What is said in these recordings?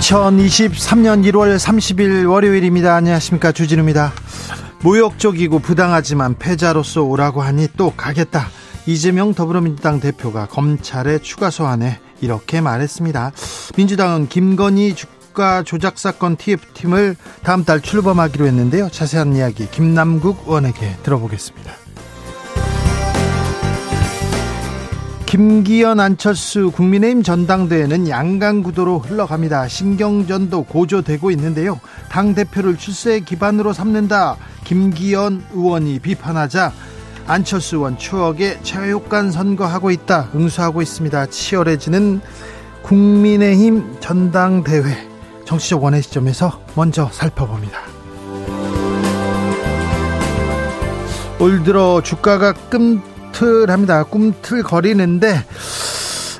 2023년 1월 30일 월요일입니다. 안녕하십니까. 주진우입니다. 모욕적이고 부당하지만 패자로서 오라고 하니 또 가겠다. 이재명 더불어민주당 대표가 검찰의 추가 소환에 이렇게 말했습니다. 민주당은 김건희 주가 조작 사건 TF팀을 다음 달 출범하기로 했는데요. 자세한 이야기 김남국 의원에게 들어보겠습니다. 김기현 안철수 국민의힘 전당대회는 양강구도로 흘러갑니다. 신경전도 고조되고 있는데요. 당 대표를 출세 기반으로 삼는다. 김기현 의원이 비판하자 안철수 의원 추억의 체육관 선거하고 있다. 응수하고 있습니다. 치열해지는 국민의힘 전당대회 정치적 원의 시점에서 먼저 살펴봅니다. 올 들어 주가가 끔 꿈틀합니다. 꿈틀거리는데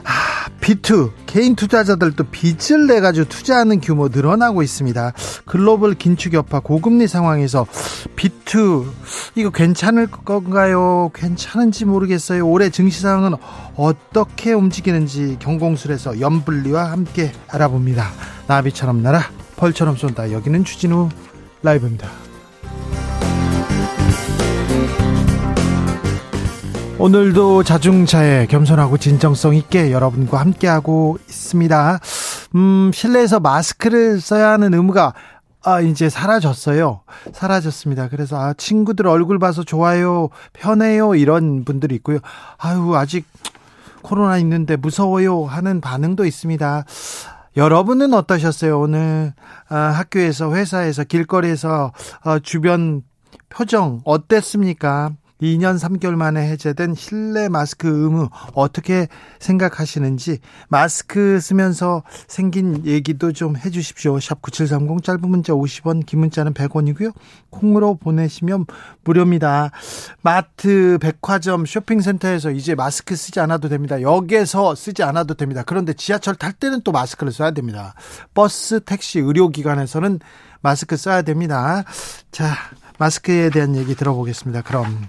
아, 비투 개인 투자자들도 빚을 내 가지고 투자하는 규모 늘어나고 있습니다. 글로벌 긴축 여파 고금리 상황에서 비투 이거 괜찮을 건가요? 괜찮은지 모르겠어요. 올해 증시 상황은 어떻게 움직이는지 경공술에서 연불리와 함께 알아봅니다. 나비처럼 날아 벌처럼 쏜다. 여기는 주진우 라이브입니다. 오늘도 자중차에 겸손하고 진정성 있게 여러분과 함께하고 있습니다. 음, 실내에서 마스크를 써야 하는 의무가 아, 이제 사라졌어요. 사라졌습니다. 그래서, 아, 친구들 얼굴 봐서 좋아요, 편해요, 이런 분들이 있고요. 아유, 아직 코로나 있는데 무서워요 하는 반응도 있습니다. 여러분은 어떠셨어요? 오늘, 아, 학교에서, 회사에서, 길거리에서, 어, 주변 표정 어땠습니까? 2년 3개월 만에 해제된 실내 마스크 의무 어떻게 생각하시는지 마스크 쓰면서 생긴 얘기도 좀 해주십시오. 샵 9730 짧은 문자 50원 긴 문자는 100원이고요. 콩으로 보내시면 무료입니다. 마트 백화점 쇼핑센터에서 이제 마스크 쓰지 않아도 됩니다. 역에서 쓰지 않아도 됩니다. 그런데 지하철 탈 때는 또 마스크를 써야 됩니다. 버스 택시 의료기관에서는 마스크 써야 됩니다. 자 마스크에 대한 얘기 들어보겠습니다. 그럼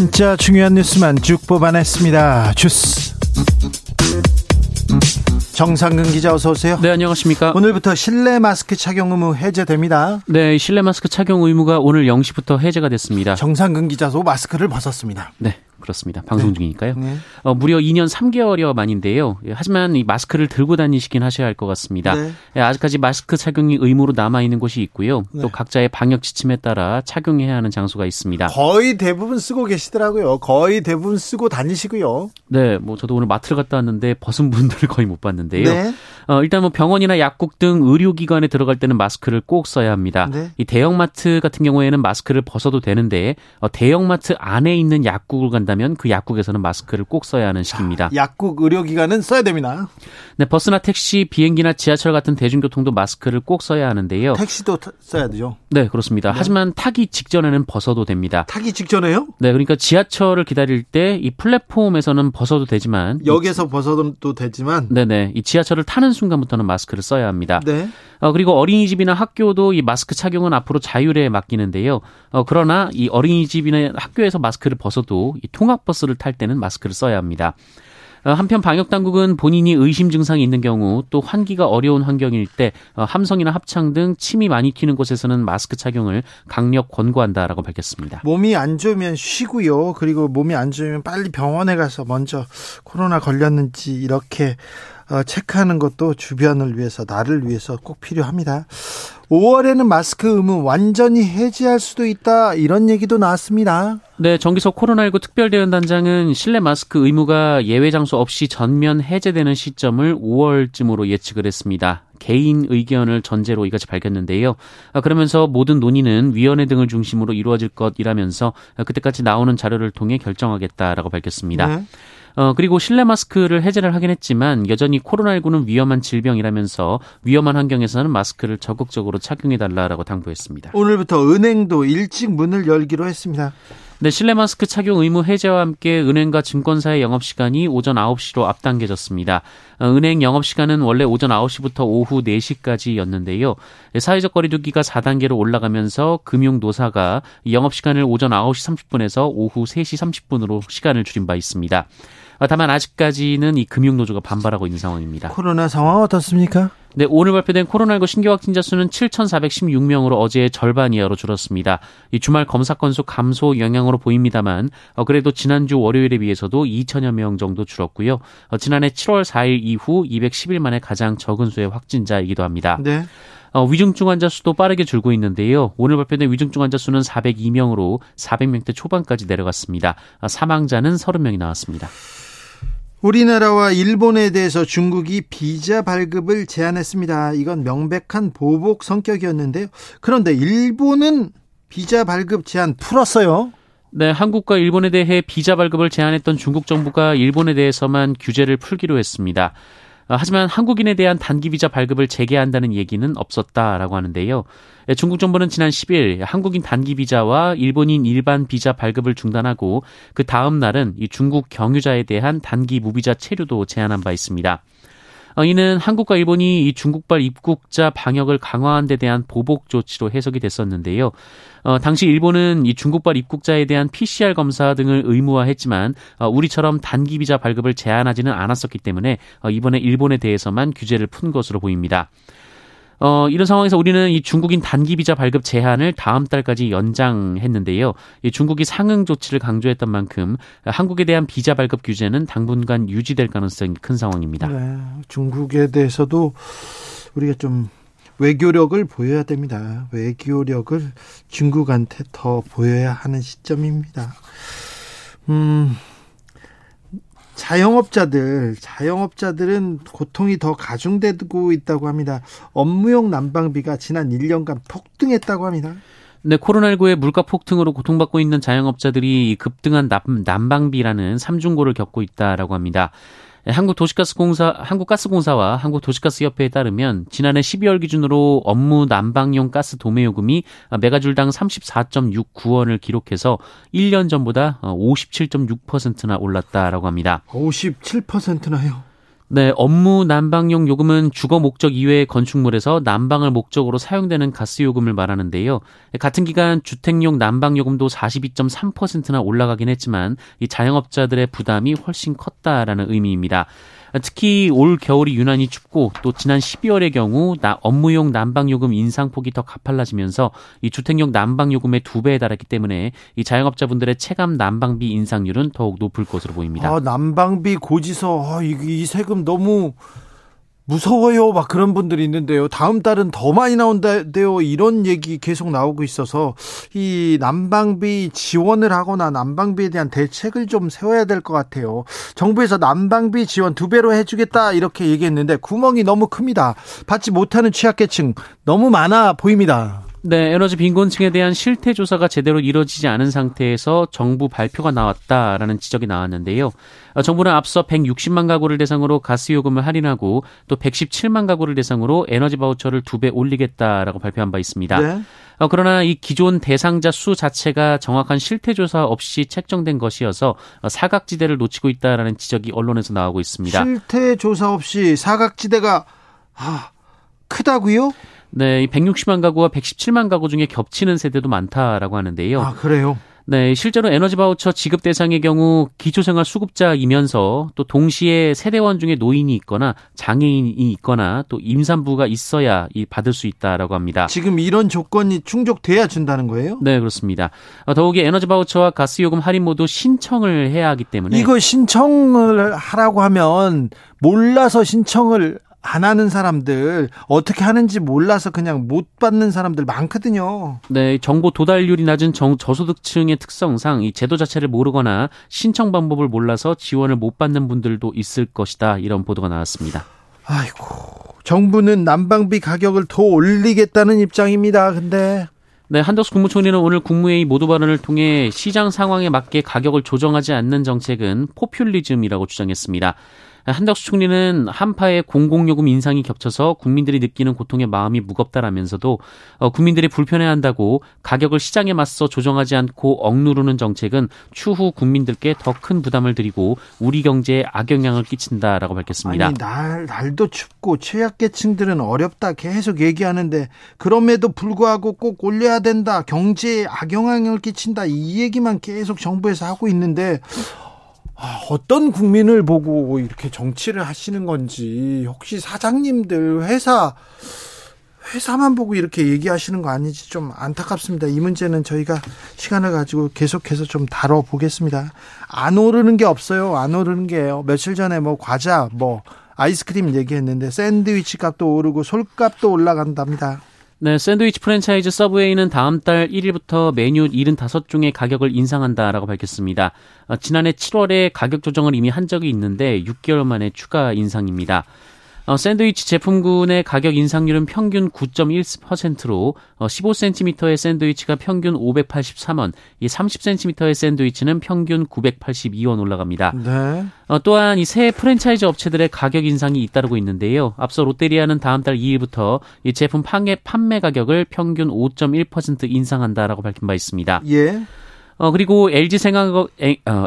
진짜 중요한 뉴스만 쭉 뽑아냈습니다. 주스. 정상근 기자 어서 오세요. 네, 안녕하십니까. 오늘부터 실내 마스크 착용 의무 해제됩니다. 네, 실내 마스크 착용 의무가 오늘 0시부터 해제가 됐습니다. 정상근 기자도 마스크를 벗었습니다. 네. 그렇습니다. 방송 네. 중이니까요. 네. 어, 무려 2년 3개월여 만인데요. 예, 하지만 이 마스크를 들고 다니시긴 하셔야 할 것 같습니다. 네. 예, 아직까지 마스크 착용이 의무로 남아 있는 곳이 있고요. 또 네. 각자의 방역 지침에 따라 착용해야 하는 장소가 있습니다. 거의 대부분 쓰고 계시더라고요. 거의 대부분 쓰고 다니시고요. 네, 뭐 저도 오늘 마트를 갔다 왔는데 벗은 분들을 거의 못 봤는데요. 네. 어, 일단 뭐 병원이나 약국 등 의료기관에 들어갈 때는 마스크를 꼭 써야 합니다. 네. 이 대형마트 같은 경우에는 마스크를 벗어도 되는데 어, 대형마트 안에 있는 약국을 간다 간다면 그 약국에서는 마스크를 꼭 써야 하는 시기입니다. 약국 의료기관은 써야 됩니다. 네, 버스나 택시, 비행기나 지하철 같은 대중교통도 마스크를 꼭 써야 하는데요. 택시도 써야 되죠. 네, 그렇습니다. 네. 하지만 타기 직전에는 벗어도 됩니다. 타기 직전에요? 네, 그러니까 지하철을 기다릴 때 이 플랫폼에서는 벗어도 되지만 역에서 벗어도 되지만 네네 이 지하철을 타는 순간부터는 마스크를 써야 합니다. 네. 어, 그리고 어린이집이나 학교도 이 마스크 착용은 앞으로 자율에 맡기는데요. 어, 그러나 이 어린이집이나 학교에서 마스크를 벗어도 이 통학버스를 탈 때는 마스크를 써야 합니다. 어, 한편 방역 당국은 본인이 의심 증상이 있는 경우 또 환기가 어려운 환경일 때 어, 함성이나 합창 등 침이 많이 튀는 곳에서는 마스크 착용을 강력 권고한다라고 밝혔습니다. 몸이 안 좋으면 쉬고요. 그리고 몸이 안 좋으면 빨리 병원에 가서 먼저 코로나 걸렸는지 이렇게 어, 체크하는 것도 주변을 위해서 나를 위해서 꼭 필요합니다. 5월에는 마스크 의무 완전히 해지할 수도 있다 이런 얘기도 나왔습니다. 네, 정기석 코로나19 특별대응단장은 실내 마스크 의무가 예외 장소 없이 전면 해제되는 시점을 5월쯤으로 예측을 했습니다. 개인 의견을 전제로 이같이 밝혔는데요. 아, 그러면서 모든 논의는 위원회 등을 중심으로 이루어질 것이라면서 그때까지 나오는 자료를 통해 결정하겠다라고 밝혔습니다. 네. 어, 그리고 실내 마스크를 해제를 하긴 했지만 여전히 코로나19는 위험한 질병이라면서 위험한 환경에서는 마스크를 적극적으로 착용해달라라고 당부했습니다. 오늘부터 은행도 일찍 문을 열기로 했습니다. 네, 실내 마스크 착용 의무 해제와 함께 은행과 증권사의 영업 시간이 오전 9시로 앞당겨졌습니다. 어, 은행 영업 시간은 원래 오전 9시부터 오후 4시까지였는데요. 사회적 거리두기가 4단계로 올라가면서 금융 노사가 영업 시간을 오전 9시 30분에서 오후 3시 30분으로 시간을 줄인 바 있습니다. 어, 다만 아직까지는 이 금융노조가 반발하고 있는 상황입니다. 코로나 상황 어떻습니까? 네, 오늘 발표된 코로나19 신규 확진자 수는 7,416명으로 어제의 절반 이하로 줄었습니다. 이 주말 검사 건수 감소 영향으로 보입니다만 어, 그래도 지난주 월요일에 비해서도 2천여 명 정도 줄었고요. 어, 지난해 7월 4일 이후 210일 만에 가장 적은 수의 확진자이기도 합니다. 네. 어, 위중증 환자 수도 빠르게 줄고 있는데요. 오늘 발표된 위중증 환자 수는 402명으로 400명대 초반까지 내려갔습니다. 어, 사망자는 30명이 나왔습니다. 우리나라와 일본에 대해서 중국이 비자 발급을 제한했습니다. 이건 명백한 보복 성격이었는데요. 그런데 일본은 비자 발급 제한 풀었어요. 네, 한국과 일본에 대해 비자 발급을 제한했던 중국 정부가 일본에 대해서만 규제를 풀기로 했습니다. 어, 하지만 한국인에 대한 단기 비자 발급을 재개한다는 얘기는 없었다라고 하는데요. 예, 중국 정부는 지난 10일 한국인 단기 비자와 일본인 일반 비자 발급을 중단하고 그 다음 날은 이 중국 경유자에 대한 단기 무비자 체류도 제한한 바 있습니다. 어, 이는 한국과 일본이 이 중국발 입국자 방역을 강화한 데 대한 보복 조치로 해석이 됐었는데요. 어, 당시 일본은 이 중국발 입국자에 대한 PCR 검사 등을 의무화했지만 어, 우리처럼 단기 비자 발급을 제한하지는 않았었기 때문에 어, 이번에 일본에 대해서만 규제를 푼 것으로 보입니다. 어, 이런 상황에서 우리는 이 중국인 단기 비자 발급 제한을 다음 달까지 연장했는데요. 이 중국이 상응 조치를 강조했던 만큼 한국에 대한 비자 발급 규제는 당분간 유지될 가능성이 큰 상황입니다. 네, 중국에 대해서도 우리가 좀 외교력을 보여야 됩니다. 외교력을 중국한테 더 보여야 하는 시점입니다. 음, 자영업자들, 자영업자들은 고통이 더 가중되고 있다고 합니다. 업무용 난방비가 지난 1년간 폭등했다고 합니다. 네, 코로나19의 물가 폭등으로 고통받고 있는 자영업자들이 급등한 난방비라는 삼중고를 겪고 있다라고 합니다. 예, 한국도시가스공사, 한국가스공사와 한국도시가스협회에 따르면 지난해 12월 기준으로 업무 난방용 가스 도매 요금이 메가줄당 34.69원을 기록해서 1년 전보다 57.6%나 올랐다라고 합니다. 57%나요? 네, 업무 난방용 요금은 주거 목적 이외의 건축물에서 난방을 목적으로 사용되는 가스 요금을 말하는데요. 같은 기간 주택용 난방 요금도 42.3%나 올라가긴 했지만 이 자영업자들의 부담이 훨씬 컸다라는 의미입니다. 특히 올 겨울이 유난히 춥고 또 지난 12월의 경우 나 업무용 난방요금 인상폭이 더 가팔라지면서 이 주택용 난방요금의 두 배에 달했기 때문에 이 자영업자분들의 체감 난방비 인상률은 더욱 높을 것으로 보입니다. 아, 난방비 고지서 아, 이, 이 세금 너무 무서워요. 막 그런 분들이 있는데요. 다음 달은 더 많이 나온다요. 이런 얘기 계속 나오고 있어서 이 난방비 지원을 하거나 난방비에 대한 대책을 좀 세워야 될 것 같아요. 정부에서 난방비 지원 두 배로 해주겠다 이렇게 얘기했는데 구멍이 너무 큽니다. 받지 못하는 취약계층 너무 많아 보입니다. 네, 에너지 빈곤층에 대한 실태 조사가 제대로 이루어지지 않은 상태에서 정부 발표가 나왔다라는 지적이 나왔는데요. 어, 정부는 앞서 160만 가구를 대상으로 가스 요금을 할인하고 또 117만 가구를 대상으로 에너지 바우처를 두 배 올리겠다라고 발표한 바 있습니다. 네. 어, 그러나 이 기존 대상자 수 자체가 정확한 실태 조사 없이 책정된 것이어서 어, 사각지대를 놓치고 있다라는 지적이 언론에서 나오고 있습니다. 실태 조사 없이 사각지대가 아, 크다고요? 네, 160만 가구와 117만 가구 중에 겹치는 세대도 많다라고 하는데요. 아, 그래요? 네, 실제로 에너지 바우처 지급 대상의 경우 기초생활 수급자이면서 또 동시에 세대원 중에 노인이 있거나 장애인이 있거나 또 임산부가 있어야 이 받을 수 있다라고 합니다. 지금 이런 조건이 충족돼야 준다는 거예요? 네, 그렇습니다. 어, 더욱이 에너지 바우처와 가스 요금 할인 모두 신청을 해야 하기 때문에 이거 신청을 하라고 하면 몰라서 신청을 안 하는 사람들 어떻게 하는지 몰라서 그냥 못 받는 사람들 많거든요. 네, 정보 도달률이 낮은 정, 저소득층의 특성상 이 제도 자체를 모르거나 신청 방법을 몰라서 지원을 못 받는 분들도 있을 것이다. 이런 보도가 나왔습니다. 아이고, 정부는 난방비 가격을 더 올리겠다는 입장입니다. 근데 네, 한덕수 국무총리는 오늘 국무회의 모두 발언을 통해 시장 상황에 맞게 가격을 조정하지 않는 정책은 포퓰리즘이라고 주장했습니다. 한덕수 총리는 한파에 공공요금 인상이 겹쳐서 국민들이 느끼는 고통의 마음이 무겁다라면서도 어, 국민들이 불편해한다고 가격을 시장에 맞서 조정하지 않고 억누르는 정책은 추후 국민들께 더 큰 부담을 드리고 우리 경제에 악영향을 끼친다라고 밝혔습니다. 아니 날 날도 춥고 취약계층들은 어렵다 계속 얘기하는데 그럼에도 불구하고 꼭 올려야 된다 경제에 악영향을 끼친다 이 얘기만 계속 정부에서 하고 있는데 아, 어떤 국민을 보고 이렇게 정치를 하시는 건지 혹시 사장님들 회사 회사만 보고 이렇게 얘기하시는 거 아닌지 좀 안타깝습니다. 이 문제는 저희가 시간을 가지고 계속해서 좀 다뤄보겠습니다. 안 오르는 게 없어요. 안 오르는 게요. 며칠 전에 뭐 과자, 뭐 아이스크림 얘기했는데 샌드위치 값도 오르고 솔값도 올라간답니다. 네, 샌드위치 프랜차이즈 서브웨이는 다음 달 1일부터 메뉴 75종의 가격을 인상한다라고 밝혔습니다. 어, 지난해 7월에 가격 조정을 이미 한 적이 있는데 6개월 만에 추가 인상입니다. 어, 샌드위치 제품군의 가격 인상률은 평균 9.1%로 어, 15cm의 샌드위치가 평균 583원, 이 30cm의 샌드위치는 평균 982원 올라갑니다. 네. 어, 또한 이 새 프랜차이즈 업체들의 가격 인상이 잇따르고 있는데요. 앞서 롯데리아는 다음 달 2일부터 이 제품 판매, 판매 가격을 평균 5.1% 인상한다라고 밝힌 바 있습니다. 예. 어, 그리고 LG 생활, 어,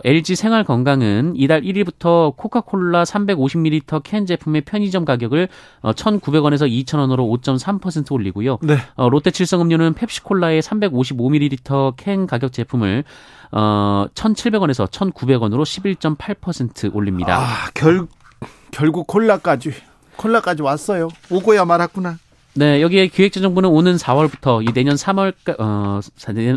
LG 생활 건강은 이달 1일부터 코카콜라 350ml 캔 제품의 편의점 가격을 어, 1,900원에서 2,000원으로 5.3% 올리고요. 네. 어, 롯데 칠성음료는 펩시콜라의 350ml 캔 가격 제품을 어, 1,700원에서 1,900원으로 11.8% 올립니다. 아, 결, 결국 콜라까지, 콜라까지 왔어요. 오고야 말았구나. 네, 여기에 기획재정부는 오는 4월부터 이 내년 3월 어,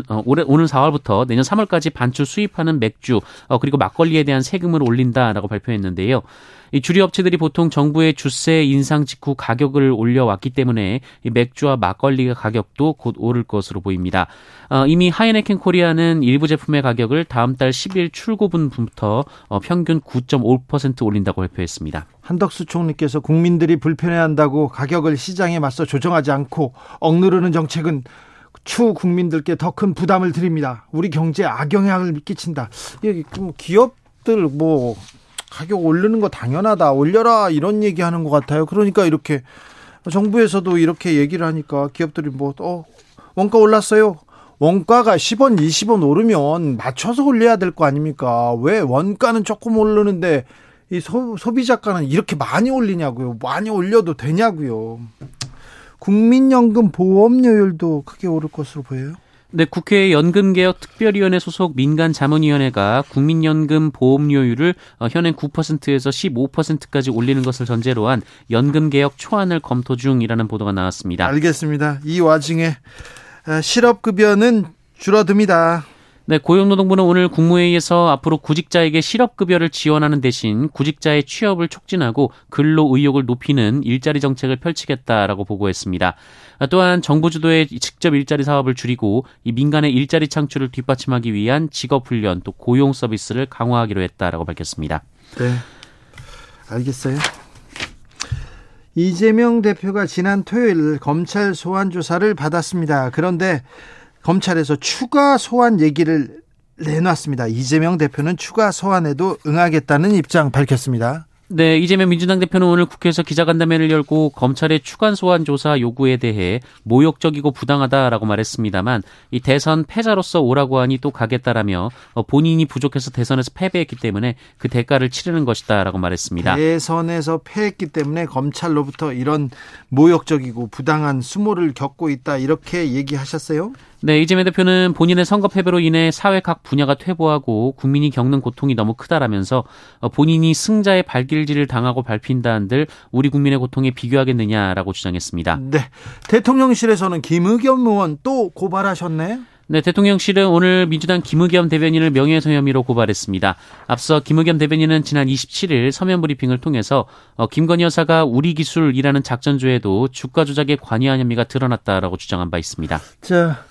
어 올해 오는 4월부터 내년 3월까지 반출 수입하는 맥주 어 그리고 막걸리에 대한 세금을 올린다라고 발표했는데요. 이 주류 업체들이 보통 정부의 주세 인상 직후 가격을 올려왔기 때문에 이 맥주와 막걸리 가격도 곧 오를 것으로 보입니다. 어, 이미 하이네켄 코리아는 일부 제품의 가격을 다음 달 10일 출고분부터 어, 평균 9.5% 올린다고 발표했습니다. 한덕수 총리께서 국민들이 불편해한다고 가격을 시장에 맞서 조정하지 않고 억누르는 정책은 추 국민들께 더 큰 부담을 드립니다. 우리 경제에 악영향을 끼친다. 기업들 뭐 가격 오르는 거 당연하다. 올려라. 이런 얘기 하는 것 같아요. 그러니까 이렇게 정부에서도 이렇게 얘기를 하니까 기업들이 뭐, 어, 원가 올랐어요. 원가가 10원, 20원 오르면 맞춰서 올려야 될 거 아닙니까? 왜 원가는 조금 오르는데 이 소, 소비자가는 이렇게 많이 올리냐고요. 많이 올려도 되냐고요. 국민연금 보험료율도 크게 오를 것으로 보여요. 네, 국회 연금개혁 특별위원회 소속 민간 자문위원회가 국민연금 보험료율을 어, 현행 9%에서 15%까지 올리는 것을 전제로 한 연금개혁 초안을 검토 중이라는 보도가 나왔습니다. 알겠습니다. 이 와중에 어, 실업급여는 줄어듭니다. 네, 고용노동부는 오늘 국무회의에서 앞으로 구직자에게 실업급여를 지원하는 대신 구직자의 취업을 촉진하고 근로 의욕을 높이는 일자리 정책을 펼치겠다라고 보고했습니다. 또한 정부 주도의 직접 일자리 사업을 줄이고 이 민간의 일자리 창출을 뒷받침하기 위한 직업 훈련 또 고용 서비스를 강화하기로 했다라고 밝혔습니다. 네. 알겠어요. 이재명 대표가 지난 토요일 검찰 소환 조사를 받았습니다. 그런데 검찰에서 추가 소환 얘기를 내놨습니다. 이재명 대표는 추가 소환에도 응하겠다는 입장 밝혔습니다. 네, 이재명 민주당 대표는 오늘 국회에서 기자간담회를 열고 검찰의 추가 소환 조사 요구에 대해 모욕적이고 부당하다라고 말했습니다만 이 대선 패자로서 오라고 하니 또 가겠다라며 어, 본인이 부족해서 대선에서 패배했기 때문에 그 대가를 치르는 것이다라고 말했습니다. 대선에서 패했기 때문에 검찰로부터 이런 모욕적이고 부당한 수모를 겪고 있다 이렇게 얘기하셨어요? 네, 이재명 대표는 본인의 선거 패배로 인해 사회 각 분야가 퇴보하고 국민이 겪는 고통이 너무 크다라면서 어, 본인이 승자의 발길질을 당하고 밟힌다 한들 우리 국민의 고통에 비교하겠느냐라고 주장했습니다. 네. 대통령실에서는 김의겸 의원 또 고발하셨네. 네, 대통령실은 오늘 민주당 김의겸 대변인을 명예훼손 혐의로 고발했습니다. 앞서 김의겸 대변인은 지난 27일 서면 브리핑을 통해서 어, 김건희 여사가 우리 기술이라는 작전조에도 주가 조작에 관여한 혐의가 드러났다라고 주장한 바 있습니다. 자,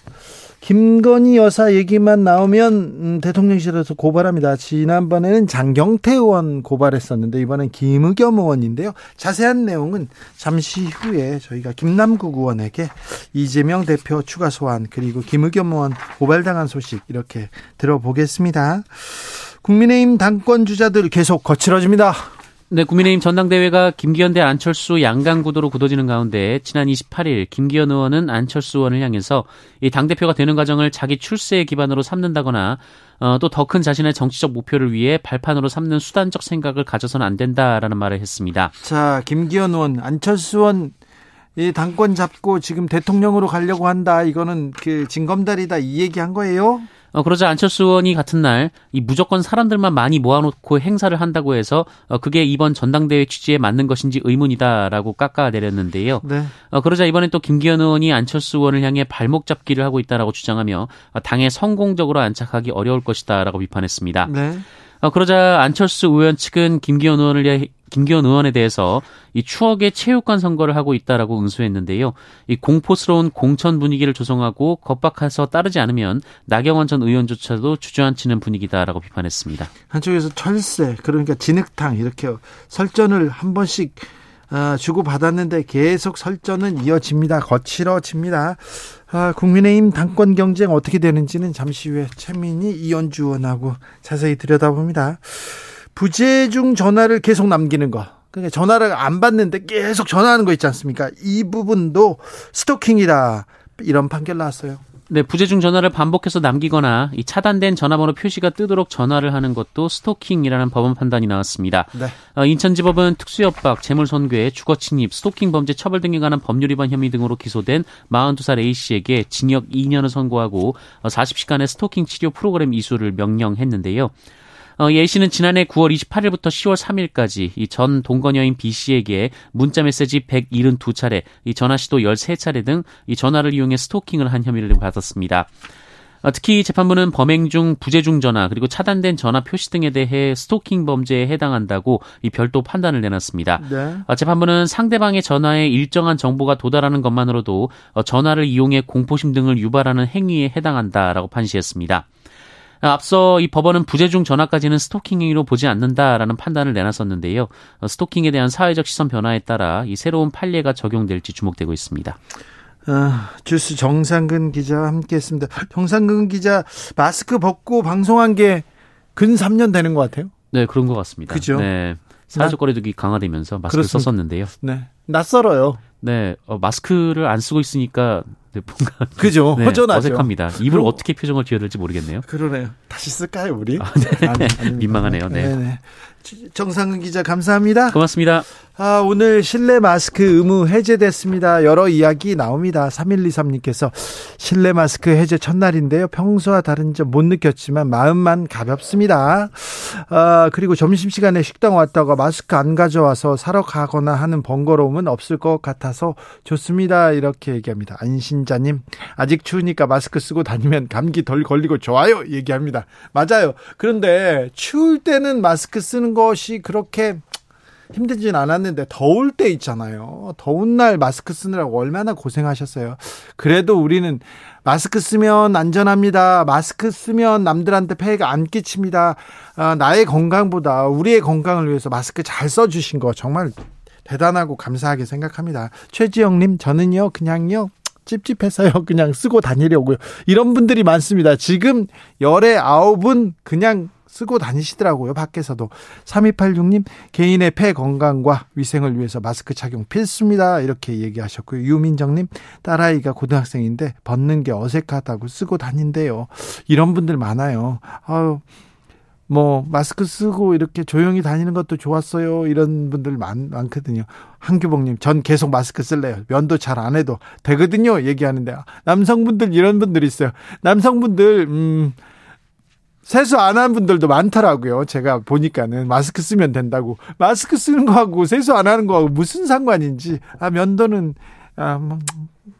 김건희 여사 얘기만 나오면 음, 대통령실에서 고발합니다. 지난번에는 장경태 의원 고발했었는데 이번엔 김의겸 의원인데요. 자세한 내용은 잠시 후에 저희가 김남국 의원에게 이재명 대표 추가 소환 그리고 김의겸 의원 고발당한 소식 이렇게 들어보겠습니다. 국민의힘 당권 주자들 계속 거칠어집니다. 네, 국민의힘 전당대회가 김기현 대 안철수 양강 구도로 굳어지는 가운데 지난 28일 김기현 의원은 안철수 의원을 향해서 이 당대표가 되는 과정을 자기 출세의 기반으로 삼는다거나 어, 또 더 큰 자신의 정치적 목표를 위해 발판으로 삼는 수단적 생각을 가져서는 안 된다라는 말을 했습니다. 자, 김기현 의원, 안철수 의원 이 당권 잡고 지금 대통령으로 가려고 한다. 이거는 그 징검다리다 이 얘기 한 거예요? 어, 그러자 안철수 의원이 같은 날 이 무조건 사람들만 많이 모아놓고 행사를 한다고 해서 어, 그게 이번 전당대회 취지에 맞는 것인지 의문이다라고 깎아내렸는데요. 네. 어, 그러자 이번엔 또 김기현 의원이 안철수 의원을 향해 발목 잡기를 하고 있다라고 주장하며 어, 당에 성공적으로 안착하기 어려울 것이다라고 비판했습니다. 네. 어, 그러자 안철수 의원 측은 김기현 의원을 김기현 의원에 대해서 이 추억의 체육관 선거를 하고 있다라고 응수했는데요. 이 공포스러운 공천 분위기를 조성하고 겁박해서 따르지 않으면 나경원 전 의원조차도 주저앉히는 분위기다라고 비판했습니다. 한쪽에서 철새 그러니까 진흙탕 이렇게 설전을 한 번씩 아, 주고받았는데 계속 설전은 이어집니다. 거칠어집니다. 아, 국민의힘 당권 경쟁 어떻게 되는지는 잠시 후에 최민희 이현주 의원하고 자세히 들여다봅니다. 부재중 전화를 계속 남기는 거. 그러니까 전화를 안 받는데 계속 전화하는 거 있지 않습니까? 이 부분도 스토킹이다. 이런 판결 나왔어요. 네, 부재중 전화를 반복해서 남기거나 이 차단된 전화번호 표시가 뜨도록 전화를 하는 것도 스토킹이라는 법원 판단이 나왔습니다. 네. 어, 인천지법은 특수협박, 재물손괴, 주거침입, 스토킹 범죄 처벌 등에 관한 법률 위반 혐의 등으로 기소된 42살 A 씨에게 징역 2년을 선고하고 40시간의 어, 스토킹 치료 프로그램 이수를 명령했는데요. 어, 예 씨는 지난해 9월 28일부터 10월 3일까지 이 전 동거녀인 B 씨에게 문자 메시지 172차례, 이 전화 시도 13차례 등 이 전화를 이용해 스토킹을 한 혐의를 받았습니다. 어, 특히 재판부는 범행 중 부재 중 전화 그리고 차단된 전화 표시 등에 대해 스토킹 범죄에 해당한다고 이 별도 판단을 내놨습니다. 네. 어, 재판부는 상대방의 전화에 일정한 정보가 도달하는 것만으로도 어, 전화를 이용해 공포심 등을 유발하는 행위에 해당한다라고 판시했습니다. 앞서 이 법원은 부재중 전화까지는 스토킹 행위로 보지 않는다라는 판단을 내놨었는데요. 어, 스토킹에 대한 사회적 시선 변화에 따라 이 새로운 판례가 적용될지 주목되고 있습니다. 아, 주스 정상근 기자와 함께했습니다. 정상근 기자 마스크 벗고 방송한 게 근 3년 되는 것 같아요. 네, 그런 것 같습니다. 그죠? 네. 사회적 거리두기 강화되면서 마스크를 그렇습니다. 썼었는데요. 네. 낯설어요. 네, 어, 마스크를 안 쓰고 있으니까 네, 뭔가 그죠 네, 허전하죠. 어색합니다. 입을 그럼, 어떻게 표정을 지어야 될지 모르겠네요. 그러네요. 다시 쓸까요 우리? 아, 네. 아니, 민망하네요. 네. 네네. 정상근 기자 감사합니다. 고맙습니다. 아, 오늘 실내 마스크 의무 해제됐습니다. 여러 이야기 나옵니다. 3123님께서 실내 마스크 해제 첫날인데요. 평소와 다른 점 못 느꼈지만 마음만 가볍습니다. 아, 그리고 점심시간에 식당 왔다가 마스크 안 가져와서 사러 가거나 하는 번거로움은 없을 것 같아서 좋습니다. 이렇게 얘기합니다. 안 신자님, 아직 추우니까 마스크 쓰고 다니면 감기 덜 걸리고 좋아요. 얘기합니다. 맞아요. 그런데 추울 때는 마스크 쓰는 것이 그렇게 힘들진 않았는데 더울 때 있잖아요. 더운 날 마스크 쓰느라고 얼마나 고생하셨어요. 그래도 우리는 마스크 쓰면 안전합니다. 마스크 쓰면 남들한테 폐해가 안 끼칩니다. 아, 나의 건강보다 우리의 건강을 위해서 마스크 잘 써주신 거 정말 대단하고 감사하게 생각합니다. 최지영님, 저는요, 그냥요, 찝찝해서요. 그냥 쓰고 다니려고요. 이런 분들이 많습니다. 지금 열에 아홉은 그냥 쓰고 다니시더라고요. 밖에서도. 3286님, 개인의 폐 건강과 위생을 위해서 마스크 착용 필수입니다. 이렇게 얘기하셨고요. 유민정님, 딸아이가 고등학생인데 벗는 게 어색하다고 쓰고 다닌대요. 이런 분들 많아요. 아유. 뭐 마스크 쓰고 이렇게 조용히 다니는 것도 좋았어요. 이런 분들 많, 많거든요. 한규봉님, 전 계속 마스크 쓸래요. 면도 잘 안 해도 되거든요. 얘기하는데 남성분들 이런 분들 있어요. 남성분들 음 세수 안 한 분들도 많더라고요. 제가 보니까는 마스크 쓰면 된다고. 마스크 쓰는 거하고 세수 안 하는 거하고 무슨 상관인지. 아 면도는 아 뭐,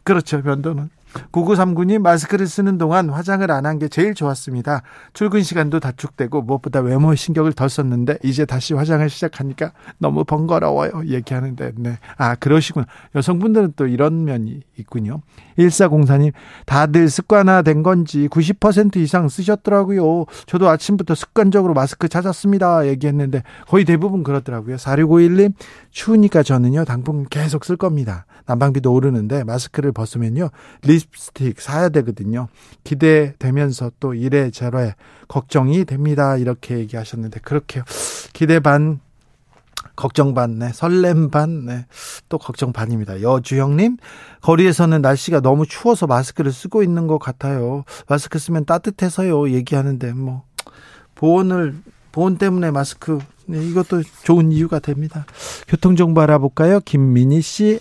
그렇죠. 면도는 9939님 마스크를 쓰는 동안 화장을 안 한 게 제일 좋았습니다. 출근 시간도 다축되고 무엇보다 외모에 신경을 덜 썼는데 이제 다시 화장을 시작하니까 너무 번거로워요. 얘기하는데 네. 아 그러시구나. 여성분들은 또 이런 면이 있군요. 1404님 다들 습관화된 건지 90% 이상 쓰셨더라고요. 저도 아침부터 습관적으로 마스크 찾았습니다. 얘기했는데 거의 대부분 그렇더라고요. 4651님 추우니까 저는요 당분 계속 쓸 겁니다. 난방비도 오르는데 마스크를 벗으면요 립 스틱 사야 되거든요. 기대되면서 또 이래 저래 걱정이 됩니다. 이렇게 얘기하셨는데 그렇게 기대 반 걱정 반, 네, 설렘 반, 네, 또 걱정 반입니다. 여주영님, 거리에서는 날씨가 너무 추워서 마스크를 쓰고 있는 것 같아요. 마스크 쓰면 따뜻해서요. 얘기하는데, 뭐, 보온을, 보온 때문에 마스크, 네, 이것도 좋은 이유가 됩니다. 교통정보 알아볼까요? 김민희 씨.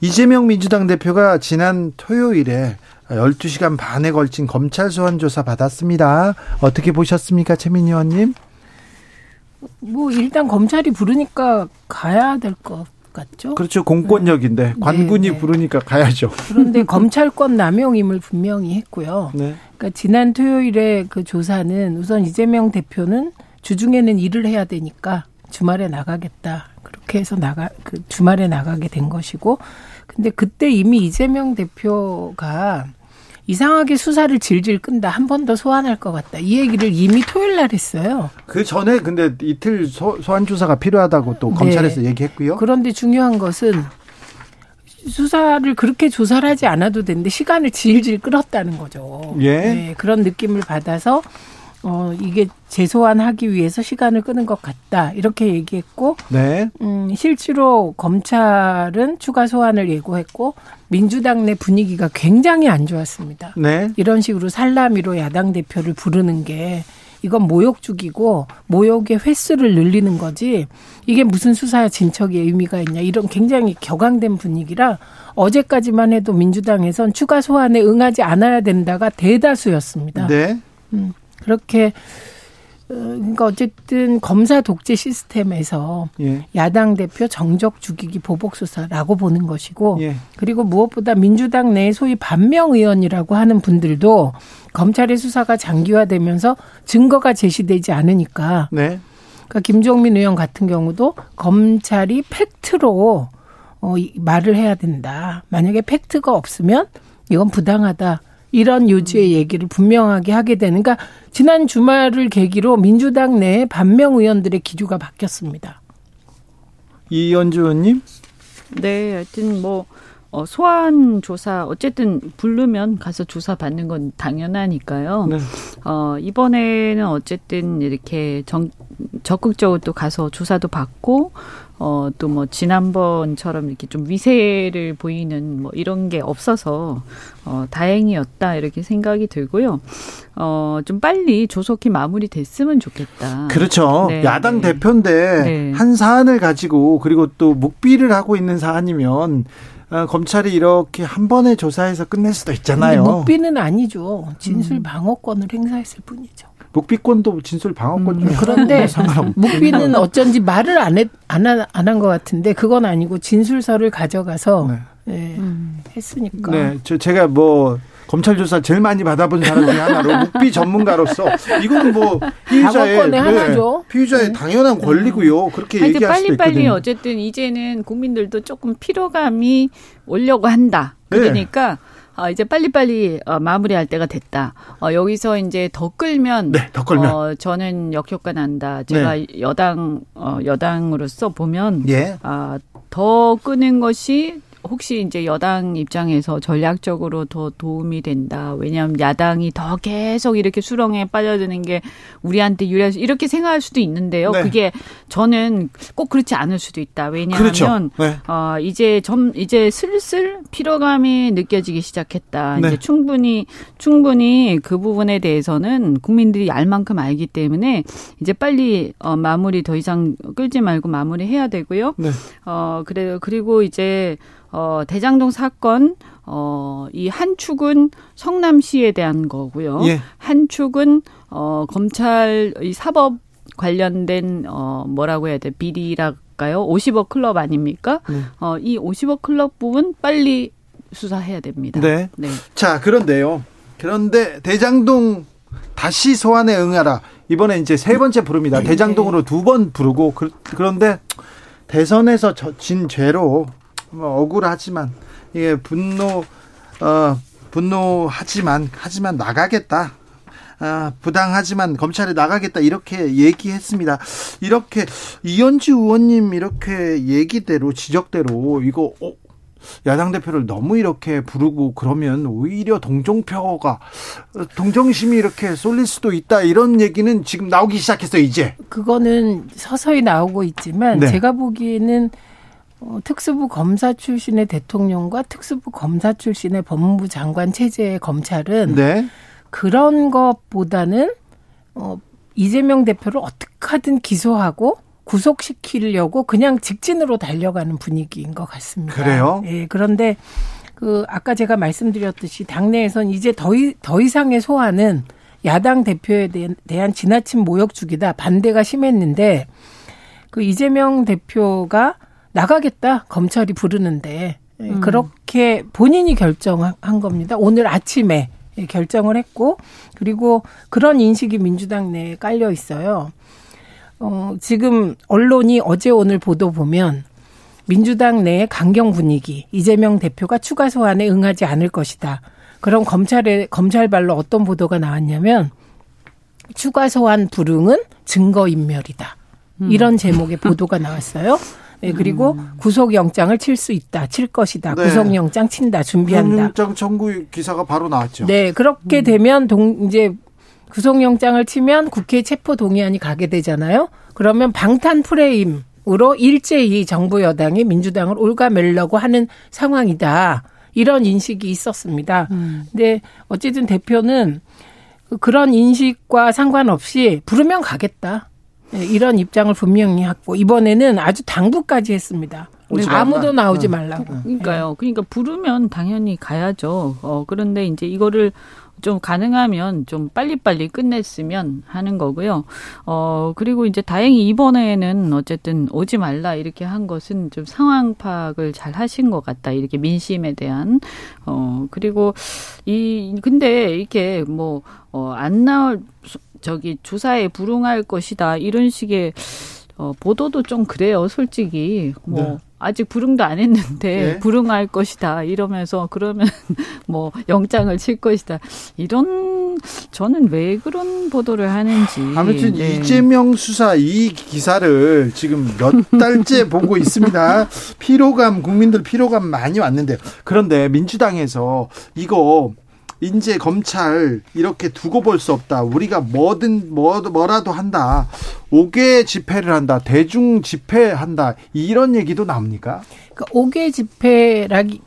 이재명 민주당 대표가 지난 토요일에 12시간 반에 걸친 검찰 소환 조사 받았습니다. 어떻게 보셨습니까, 최민희 의원님? 뭐 일단 검찰이 부르니까 가야 될 것 같죠. 그렇죠. 공권력인데 네. 관군이 네, 네. 부르니까 가야죠. 그런데 검찰권 남용임을 분명히 했고요. 네. 그러니까 지난 토요일에 그 조사는 우선 이재명 대표는 주중에는 일을 해야 되니까 주말에 나가겠다. 그렇게 해서 나가 그 주말에 나가게 된 것이고 근데 그때 이미 이재명 대표가 이상하게 수사를 질질 끈다. 한 번 더 소환할 것 같다. 이 얘기를 이미 토요일 날 했어요. 그 전에 근데 이틀 소, 환 조사가 필요하다고 또 검찰에서 네. 얘기했고요. 그런데 중요한 것은 수사를 그렇게 조사를 하지 않아도 되는데 시간을 질질 끌었다는 거죠. 예. 네, 그런 느낌을 받아서 어, 이게 재소환하기 위해서 시간을 끄는 것 같다. 이렇게 얘기했고, 네. 음, 실제로 검찰은 추가 소환을 예고했고, 민주당 내 분위기가 굉장히 안 좋았습니다. 네. 이런 식으로 살라미로 야당 대표를 부르는 게 이건 모욕 죽이고 모욕의 횟수를 늘리는 거지 이게 무슨 수사 진척의 의미가 있냐 이런 굉장히 격앙된 분위기라 어제까지만 해도 민주당에선 추가 소환에 응하지 않아야 된다가 대다수였습니다. 네. 음. 그렇게 어, 그러니까 어쨌든 검사 독재 시스템에서 예. 야당 대표 정적 죽이기 보복 수사라고 보는 것이고 예. 그리고 무엇보다 민주당 내 소위 반명 의원이라고 하는 분들도 검찰의 수사가 장기화되면서 증거가 제시되지 않으니까 네. 그러니까 김종민 의원 같은 경우도 검찰이 팩트로 어, 말을 해야 된다. 만약에 팩트가 없으면 이건 부당하다. 이런 요지의 얘기를 분명하게 하게 되는 그러니까 지난 주말을 계기로 민주당 내 반명 의원들의 기류가 바뀌었습니다. 이현주 의원님? 네, 하여튼 뭐 어, 소환 조사 어쨌든 부르면 가서 조사 받는 건 당연하니까요. 네. 어, 이번에는 어쨌든 이렇게 정, 적극적으로 또 가서 조사도 받고 어, 또 뭐 지난번처럼 이렇게 좀 위세를 보이는 뭐 이런 게 없어서 어, 다행이었다 이렇게 생각이 들고요. 어, 좀 빨리 조속히 마무리됐으면 좋겠다. 그렇죠. 네, 야당 네. 대표인데 네. 한 사안을 가지고 그리고 또 묵비를 하고 있는 사안이면 어, 검찰이 이렇게 한 번에 조사해서 끝낼 수도 있잖아요. 묵비는 아니죠. 진술 음. 방어권을 행사했을 뿐이죠. 묵비권도 진술 방어권 중 음, 그런데 묵비는 어쩐지 말을 안안한 것 같은데 그건 아니고 진술서를 가져가서 네. 네, 음. 했으니까. 네, 저 제가 뭐 검찰 조사 제일 많이 받아본 사람 중에 하나로 묵비 전문가로서 이거는 뭐 피의자의 네, 피의자의 네. 당연한 권리고요. 그렇게 얘기할 수도 있거든요. 빨리빨리 어쨌든 이제는 국민들도 조금 피로감이 오려고 한다. 네. 그러니까 네. 어, 이제 빨리빨리 어, 마무리할 때가 됐다. 어, 여기서 이제 더 끌면, 네, 더 끌면. 어, 저는 역효과 난다. 제가 네. 여당 어, 여당으로서 보면, 예. 아, 더 끄는 것이 혹시 이제 여당 입장에서 전략적으로 더 도움이 된다. 왜냐하면 야당이 더 계속 이렇게 수렁에 빠져드는 게 우리한테 유리해서 이렇게 생각할 수도 있는데요. 네. 그게 저는 꼭 그렇지 않을 수도 있다. 왜냐하면 그렇죠. 네. 어, 이제 점 이제 슬슬 피로감이 느껴지기 시작했다. 네. 이제 충분히 충분히 그 부분에 대해서는 국민들이 알 만큼 알기 때문에 이제 빨리 어, 마무리 더 이상 끌지 말고 마무리해야 되고요. 네. 어 그래 그리고 이제 어, 대장동 사건, 어, 이 한 축은 성남시에 대한 거고요. 예. 한 축은, 어, 검찰, 이 사법 관련된, 어, 뭐라고 해야 돼, 비리랄까요? 50억 클럽 아닙니까? 네. 어, 이 50억 클럽 부분 빨리 수사해야 됩니다. 네. 네. 자, 그런데요. 그런데 대장동 다시 소환에 응하라. 이번에 이제 세 번째 부릅니다. 네. 대장동으로 두 번 부르고 그, 그런데 대선에서 진 죄로 뭐 억울하지만 이게 분노 어 분노하지만 하지만 나가겠다. 아, 부당하지만 검찰에 나가겠다 이렇게 얘기했습니다. 이렇게 이현주 의원님 이렇게 얘기대로 지적대로 이거 어, 야당 대표를 너무 이렇게 부르고 그러면 오히려 동정표가 동정심이 이렇게 쏠릴 수도 있다 이런 얘기는 지금 나오기 시작했어요 이제. 그거는 서서히 나오고 있지만 네. 제가 보기에는 어, 특수부 검사 출신의 대통령과 특수부 검사 출신의 법무부 장관 체제의 검찰은 네. 그런 것보다는 어, 이재명 대표를 어떻게든 기소하고 구속시키려고 그냥 직진으로 달려가는 분위기인 것 같습니다. 그래요? 예, 그런데 그 아까 제가 말씀드렸듯이 당내에선 이제 더, 이, 더 이상의 소환은 야당 대표에 대한, 대한 지나친 모욕 주기다 반대가 심했는데 그 이재명 대표가 나가겠다 검찰이 부르는데 예, 음. 그렇게 본인이 결정한 겁니다. 오늘 아침에 결정을 했고 그리고 그런 인식이 민주당 내에 깔려 있어요. 어, 지금 언론이 어제 오늘 보도 보면 민주당 내의 강경 분위기, 이재명 대표가 추가 소환에 응하지 않을 것이다. 그럼 검찰의 검찰발로 어떤 보도가 나왔냐면 추가 소환 불응은 증거 인멸이다. 음. 이런 제목의 보도가 나왔어요. 네, 그리고 음. 구속영장을 칠 수 있다, 칠 것이다, 네. 구속영장 친다, 준비한다. 구속영장 청구 기사가 바로 나왔죠. 네, 그렇게 음. 되면 동 이제 구속영장을 치면 국회 체포 동의안이 가게 되잖아요. 그러면 방탄 프레임 으로 일제히 정부 여당이 민주당을 올가매려고 하는 상황이다. 이런 인식이 있었습니다. 음. 근데 어쨌든 대표는 그런 인식과 상관없이 부르면 가겠다. 네, 이런 입장을 분명히 했고 이번에는 아주 당부까지 했습니다. 네, 아무도 나오지 말라고. 그러니까요. 그러니까 부르면 당연히 가야죠. 어 그런데 이제 이거를 좀 가능하면 좀 빨리빨리 끝냈으면 하는 거고요. 어, 그리고 이제 다행히 이번에는 어쨌든 오지 말라 이렇게 한 것은 좀 상황 파악을 잘 하신 것 같다. 이렇게 민심에 대한. 어, 그리고 이, 근데 이렇게 뭐, 어, 안 나올, 저기 조사에 불응할 것이다 이런 식의 어, 보도도 좀 그래요, 솔직히. 뭐, 네. 아직 불응도 안 했는데, 네. 불응할 것이다. 이러면서, 그러면, 뭐, 영장을 칠 것이다. 이런, 저는 왜 그런 보도를 하는지. 아무튼, 네. 이재명 수사 이 기사를 지금 몇 달째 보고 있습니다. 피로감, 국민들 피로감 많이 왔는데. 그런데 민주당에서 이거, 이제 검찰 이렇게 두고 볼 수 없다. 우리가 뭐든 뭐 뭐라도 한다. 5개 집회를 한다. 대중 집회한다. 이런 얘기도 나옵니까? 그 5개 집회라기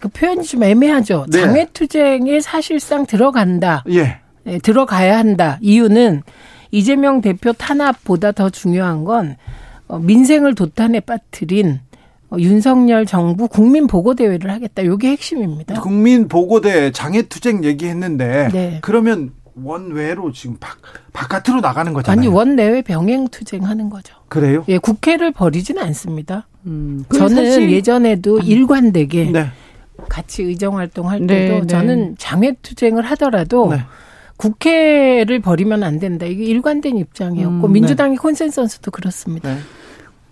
그 표현이 좀 애매하죠. 네. 장외투쟁에 사실상 들어간다. 예. 네, 들어가야 한다. 이유는 이재명 대표 탄압보다 더 중요한 건 어, 민생을 도탄에 빠뜨린 어, 윤석열 정부 국민 보고 대회를 하겠다. 이게 핵심입니다. 국민 보고대 장애 투쟁 얘기했는데 네. 그러면 원외로 지금 바, 바깥으로 나가는 거잖아요. 아니 원내외 병행 투쟁하는 거죠. 그래요? 예, 국회를 버리지는 않습니다. 음, 저는 예전에도 음. 일관되게 네. 같이 의정 활동할 때도 네, 네. 저는 장외 투쟁을 하더라도 네. 국회를 버리면 안 된다. 이게 일관된 입장이었고 음, 민주당의 콘센서스도 그렇습니다.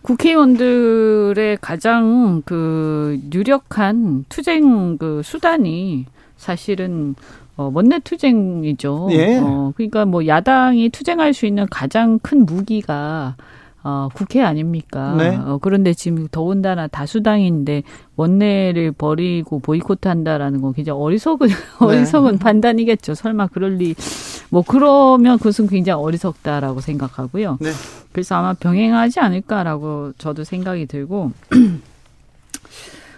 네. 국회의원들의 가장 그 유력한 투쟁 그 수단이 사실은 어, 원내 투쟁이죠. 예. 어, 그러니까 뭐 야당이 투쟁할 수 있는 가장 큰 무기가 어, 국회 아닙니까? 네. 어, 그런데 지금 더군다나 다수당인데 원내를 버리고 보이콧 한다라는 건 굉장히 어리석은, 네. 어리석은 판단이겠죠. 설마 그럴 리, 뭐, 그러면 그것은 굉장히 어리석다라고 생각하고요. 네. 그래서 아마 병행하지 않을까라고 저도 생각이 들고,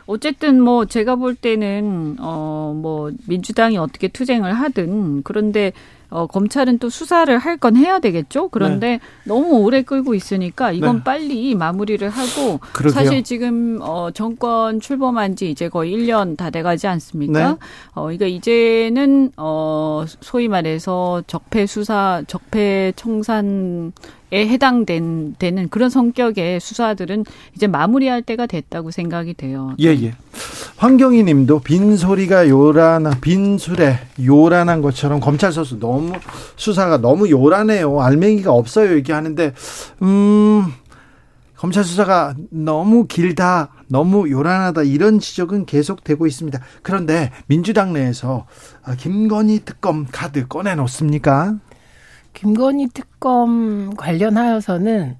어쨌든 뭐 제가 볼 때는 어 뭐 민주당이 어떻게 투쟁을 하든 그런데 어, 검찰은 또 수사를 할 건 해야 되겠죠. 그런데 네. 너무 오래 끌고 있으니까 이건 네. 빨리 마무리를 하고 그러게요. 사실 지금 어, 정권 출범한 지 이제 거의 1년 다 돼가지 않습니까? 네. 어, 그러니까 이제는 어, 소위 말해서 적폐 수사, 적폐 청산 에 해당된 되는 그런 성격의 수사들은 이제 마무리할 때가 됐다고 생각이 돼요. 예, 예. 황경희 님도 빈소리가 요란한 빈술에 요란한 것처럼 검찰 소수 너무 수사가 너무 요란해요. 알맹이가 없어요. 얘기하는데 음 검찰 수사가 너무 길다, 너무 요란하다 이런 지적은 계속되고 있습니다. 그런데 민주당 내에서 김건희 특검 카드 꺼내 놓습니까? 김건희 특검 관련하여서는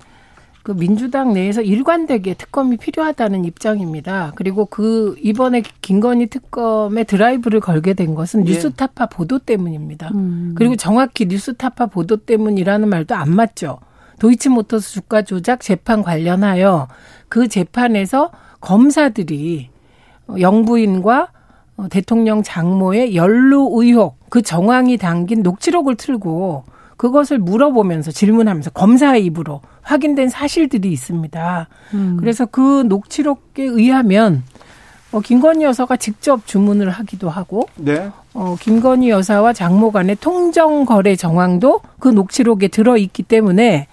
그 민주당 내에서 일관되게 특검이 필요하다는 입장입니다. 그리고 그 이번에 김건희 특검에 드라이브를 걸게 된 것은 예. 뉴스타파 보도 때문입니다. 음. 그리고 정확히 뉴스타파 보도 때문이라는 말도 안 맞죠. 도이치모터스 주가 조작 재판 관련하여 그 재판에서 검사들이 영부인과 대통령 장모의 연루 의혹 그 정황이 담긴 녹취록을 틀고 그것을 물어보면서 질문하면서 검사의 입으로 확인된 사실들이 있습니다. 음. 그래서 그 녹취록에 의하면 어, 김건희 여사가 직접 주문을 하기도 하고, 네. 어, 김건희 여사와 장모 간의 통정 거래 정황도 그 녹취록에 들어 있기 때문에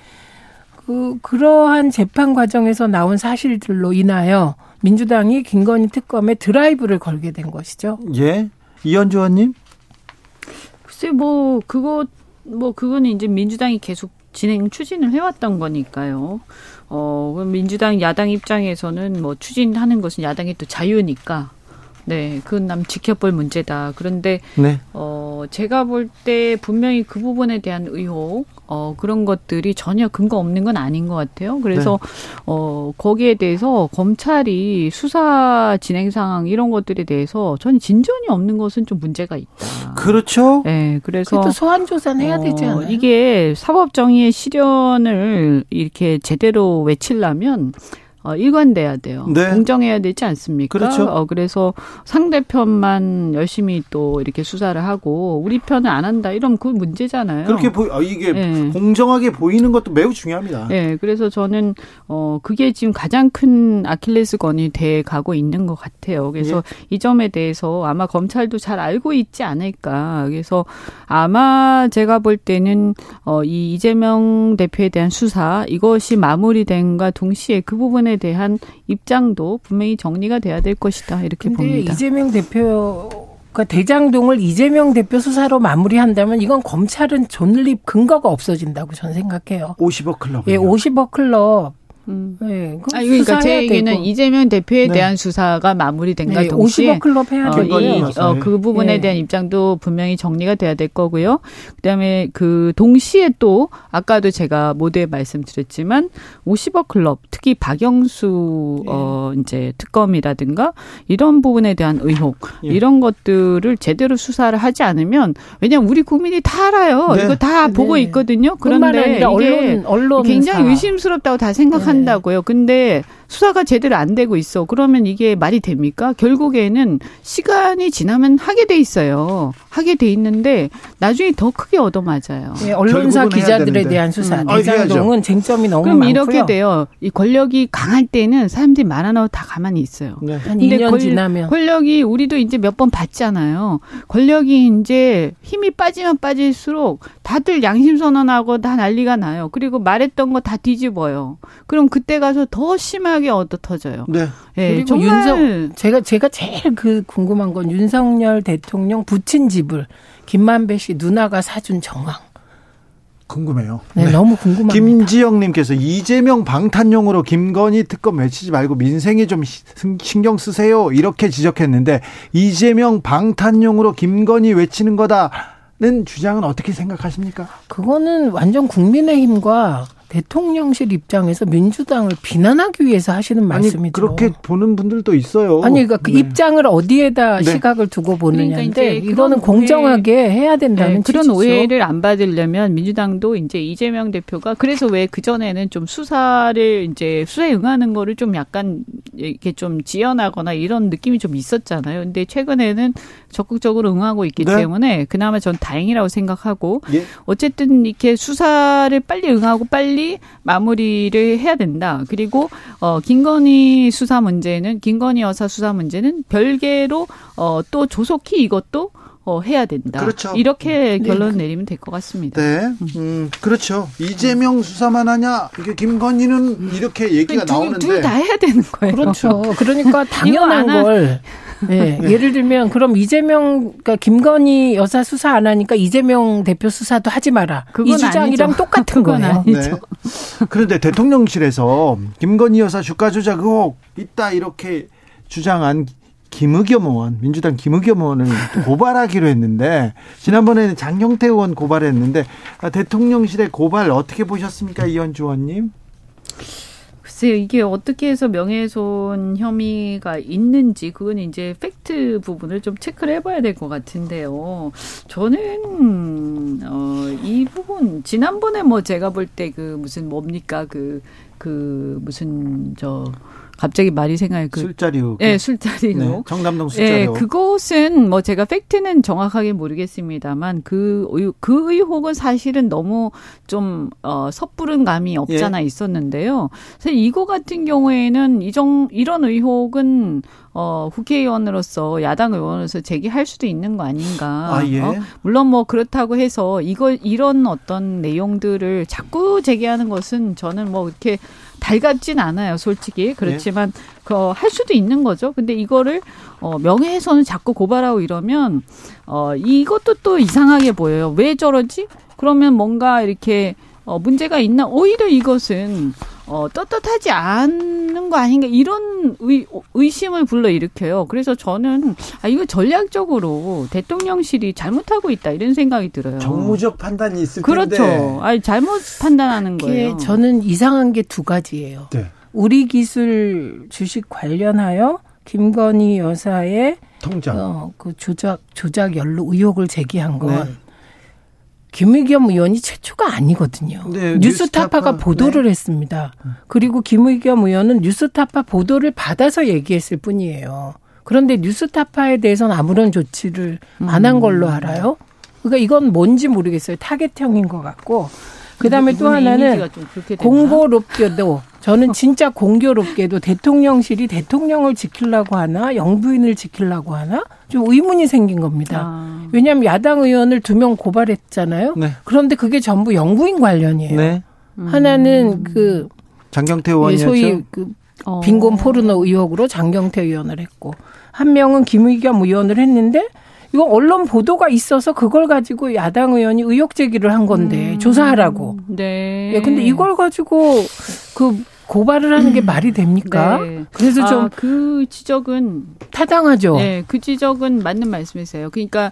그 그러한 재판 과정에서 나온 사실들로 인하여 민주당이 김건희 특검에 드라이브를 걸게 된 것이죠. 예, 이현주 의원님. 글쎄 뭐 그것 뭐 그거는 이제 민주당이 계속 진행 추진을 해왔던 거니까요. 어, 민주당 야당 입장에서는 뭐 추진하는 것은 야당의 또 자유니까 네, 그건 남 지켜볼 문제다. 그런데 네. 어 제가 볼 때 분명히 그 부분에 대한 의혹 어 그런 것들이 전혀 근거 없는 건 아닌 것 같아요. 그래서 네. 어 거기에 대해서 검찰이 수사 진행 상황 이런 것들에 대해서 전 진전이 없는 것은 좀 문제가 있다. 그렇죠. 네, 그래서 또 소환 조사는 해야 어, 되지 않아요? 이게 사법 정의의 실현을 이렇게 제대로 외치려면 어, 일관돼야 돼요. 네. 공정해야 되지 않습니까? 그렇죠. 어, 그래서 상대편만 열심히 또 이렇게 수사를 하고 우리 편을 안 한다 이러면 그 문제잖아요. 그렇게 보 아, 이게 네. 공정하게 보이는 것도 매우 중요합니다. 네, 그래서 저는 어 그게 지금 가장 큰 아킬레스건이 돼 가고 있는 것 같아요. 그래서 네. 이 점에 대해서 아마 검찰도 잘 알고 있지 않을까. 그래서 아마 제가 볼 때는 어이 이재명 대표에 대한 수사 이것이 마무리된과 동시에 그 부분에 부분에 대한 입장도 분명히 정리가 돼야 될 것이다 이렇게 봅니다. 이재명 대표 그 대장동을 이재명 대표 수사로 마무리한다면 이건 검찰은 존립 근거가 없어진다고 저는 생각해요. 50억 클럽. 예, 50억 클럽 음. 네, 아, 그러니까 제 얘기는 되고. 이재명 대표에 네. 대한 수사가 마무리된가 네, 동시에 50억 클럽 해야 되고 어, 이, 어, 그 부분에 네. 대한 입장도 분명히 정리가 돼야 될 거고요. 그다음에 그 동시에 또 아까도 제가 모두에 말씀드렸지만 50억 클럽 특히 박영수 네. 어 이제 특검이라든가 이런 부분에 대한 의혹 예. 이런 것들을 제대로 수사를 하지 않으면 왜냐면 우리 국민이 다 알아요. 네. 이거 다 보고 있거든요. 그런데 이게 언론, 언론 굉장히 의심스럽다고 다 생각하는 한다고요. 근데 수사가 제대로 안 되고 있어. 그러면 이게 말이 됩니까? 결국에는 시간이 지나면 하게 돼 있어요. 하게 돼 있는데 나중에 더 크게 얻어맞아요. 네, 언론사 기자들에 대한 수사. 음. 대장동은 아, 쟁점이 너무 그럼 많고요. 이렇게 돼요. 이 권력이 강할 때는 사람들이 말 하나고 다 가만히 있어요. 네. 한 2년 권, 지나면 권력이 우리도 이제 몇 번 봤잖아요. 권력이 이제 힘이 빠지면 빠질수록 다들 양심 선언하고 다 난리가 나요. 그리고 말했던 거 다 뒤집어요. 그럼 그때 가서 더 심하게 엄청나게 얻어 터져요. 네. 네 그리고 정말 윤석 제가 제가 제일 그 궁금한 건 윤석열 대통령 부친 집을 김만배 씨 누나가 사준 정황. 궁금해요. 네, 네. 너무 궁금합니다. 김지영님께서 이재명 방탄용으로 김건희 특검 외치지 말고 민생에 좀 신경 쓰세요. 이렇게 지적했는데 이재명 방탄용으로 김건희 외치는 거다는 주장은 어떻게 생각하십니까? 그거는 완전 국민의힘과 대통령실 입장에서 민주당을 비난하기 위해서 하시는 말씀이죠. 아니, 그렇게 보는 분들도 있어요. 아니 그러니까 그 네. 입장을 어디에다 네. 시각을 두고 보느냐인데 그러니까 이거는 공정하게 오해, 해야 된다는 네, 그런 오해를 안 받으려면 민주당도 이제 이재명 대표가 그래서 왜 그 전에는 좀 수사를 이제 수사에 응하는 거를 좀 약간 이렇게 좀 지연하거나 이런 느낌이 좀 있었잖아요. 근데 최근에는 적극적으로 응하고 있기 네. 때문에 그나마 전 다행이라고 생각하고 예. 어쨌든 이렇게 수사를 빨리 응하고 빨리 마무리를 해야 된다. 그리고 어 김건희 수사 문제는 김건희 여사 수사 문제는 별개로 어또 조속히 이것도 어, 해야 된다. 그렇죠. 이렇게 네. 결론 내리면 될 것 같습니다. 네. 음, 그렇죠. 이재명 수사만 하냐? 이게 김건희는 이렇게 얘기가 둘, 나오는데. 둘 다 해야 되는 거예요. 그렇죠. 그러니까 당연한 걸. 네. 네. 예를 들면 그럼 이재명 그러니까 김건희 여사 수사 안 하니까 이재명 대표 수사도 하지 마라. 이 주장이랑 아니죠. 똑같은 거예요. 네. 그런데 대통령실에서 김건희 여사 주가 조작 의혹 있다 이렇게 주장한 김의겸 의원, 민주당 김의겸 의원을 고발하기로 했는데 지난번에는 장경태 의원 고발했는데 대통령실의 고발 어떻게 보셨습니까, 이현주 의원님? 글쎄요, 이게 어떻게 해서 명예훼손 혐의가 있는지, 그건 이제 팩트 부분을 좀 체크를 해봐야 될 것 같은데요. 저는, 어, 이 부분, 지난번에 뭐 제가 볼 때 그 무슨 뭡니까, 그, 그 무슨, 저, 갑자기 말이 생각이 그 술자리 의 네, 술자리 네, 정담동 술자리 네, 그것은 뭐 제가 팩트는 정확하게 모르겠습니다만 그, 의, 그 의혹은 사실은 너무 좀, 어, 섣부른 감이 없잖아 예. 있었는데요. 사실 이거 같은 경우에는 이정, 이런 의혹은 어, 국회의원으로서 야당 의원으로서 제기할 수도 있는 거 아닌가. 아, 예. 어? 물론 뭐 그렇다고 해서 이거 이런 어떤 내용들을 자꾸 제기하는 것은 저는 뭐 이렇게 달갑진 않아요, 솔직히. 그렇지만 네. 그할 수도 있는 거죠. 근데 이거를 어 명예훼손을 자꾸 고발하고 이러면 어 이것도 또 이상하게 보여요. 왜 저러지? 그러면 뭔가 이렇게 어 문제가 있나? 오히려 이것은 어, 떳떳하지 않는 거 아닌가 이런 의, 의심을 불러일으켜요. 그래서 저는 아 이거 전략적으로 대통령실이 잘못하고 있다 이런 생각이 들어요. 정무적 판단이 있을 그렇죠. 텐데. 그렇죠. 아니 잘못 판단하는 거예요. 저는 이상한 게 두 가지예요. 네. 우리 기술 주식 관련하여 김건희 여사의 통장 어, 그 조작 조작 연루 의혹을 제기한 건 네. 김의겸 의원이 최초가 아니거든요. 네, 뉴스타파가 뉴스타파, 보도를 네. 했습니다. 그리고 김의겸 의원은 뉴스타파 보도를 받아서 얘기했을 뿐이에요. 그런데 뉴스타파에 대해서는 아무런 조치를 안한 걸로 음. 알아요. 그러니까 이건 뭔지 모르겠어요. 타겟형인 것 같고. 그다음에 또 하나는 공고롭게도 저는 진짜 공교롭게도 대통령실이 대통령을 지키려고 하나 영부인을 지키려고 하나 좀 의문이 생긴 겁니다. 아. 왜냐하면 야당 의원을 두 명 고발했잖아요. 네. 그런데 그게 전부 영부인 관련이에요. 네. 음. 하나는 그 장경태 의원이었죠. 소위 그 어. 빈곤 포르노 의혹으로 장경태 의원을 했고 한 명은 김의겸 의원을 했는데 이거 언론 보도가 있어서 그걸 가지고 야당 의원이 의혹 제기를 한 건데 음. 조사하라고. 네. 예, 근데 이걸 가지고 그 고발을 하는 게 말이 됩니까? 네. 그래서 좀그 아, 지적은 타당하죠. 네, 그 지적은 맞는 말씀이세요. 그러니까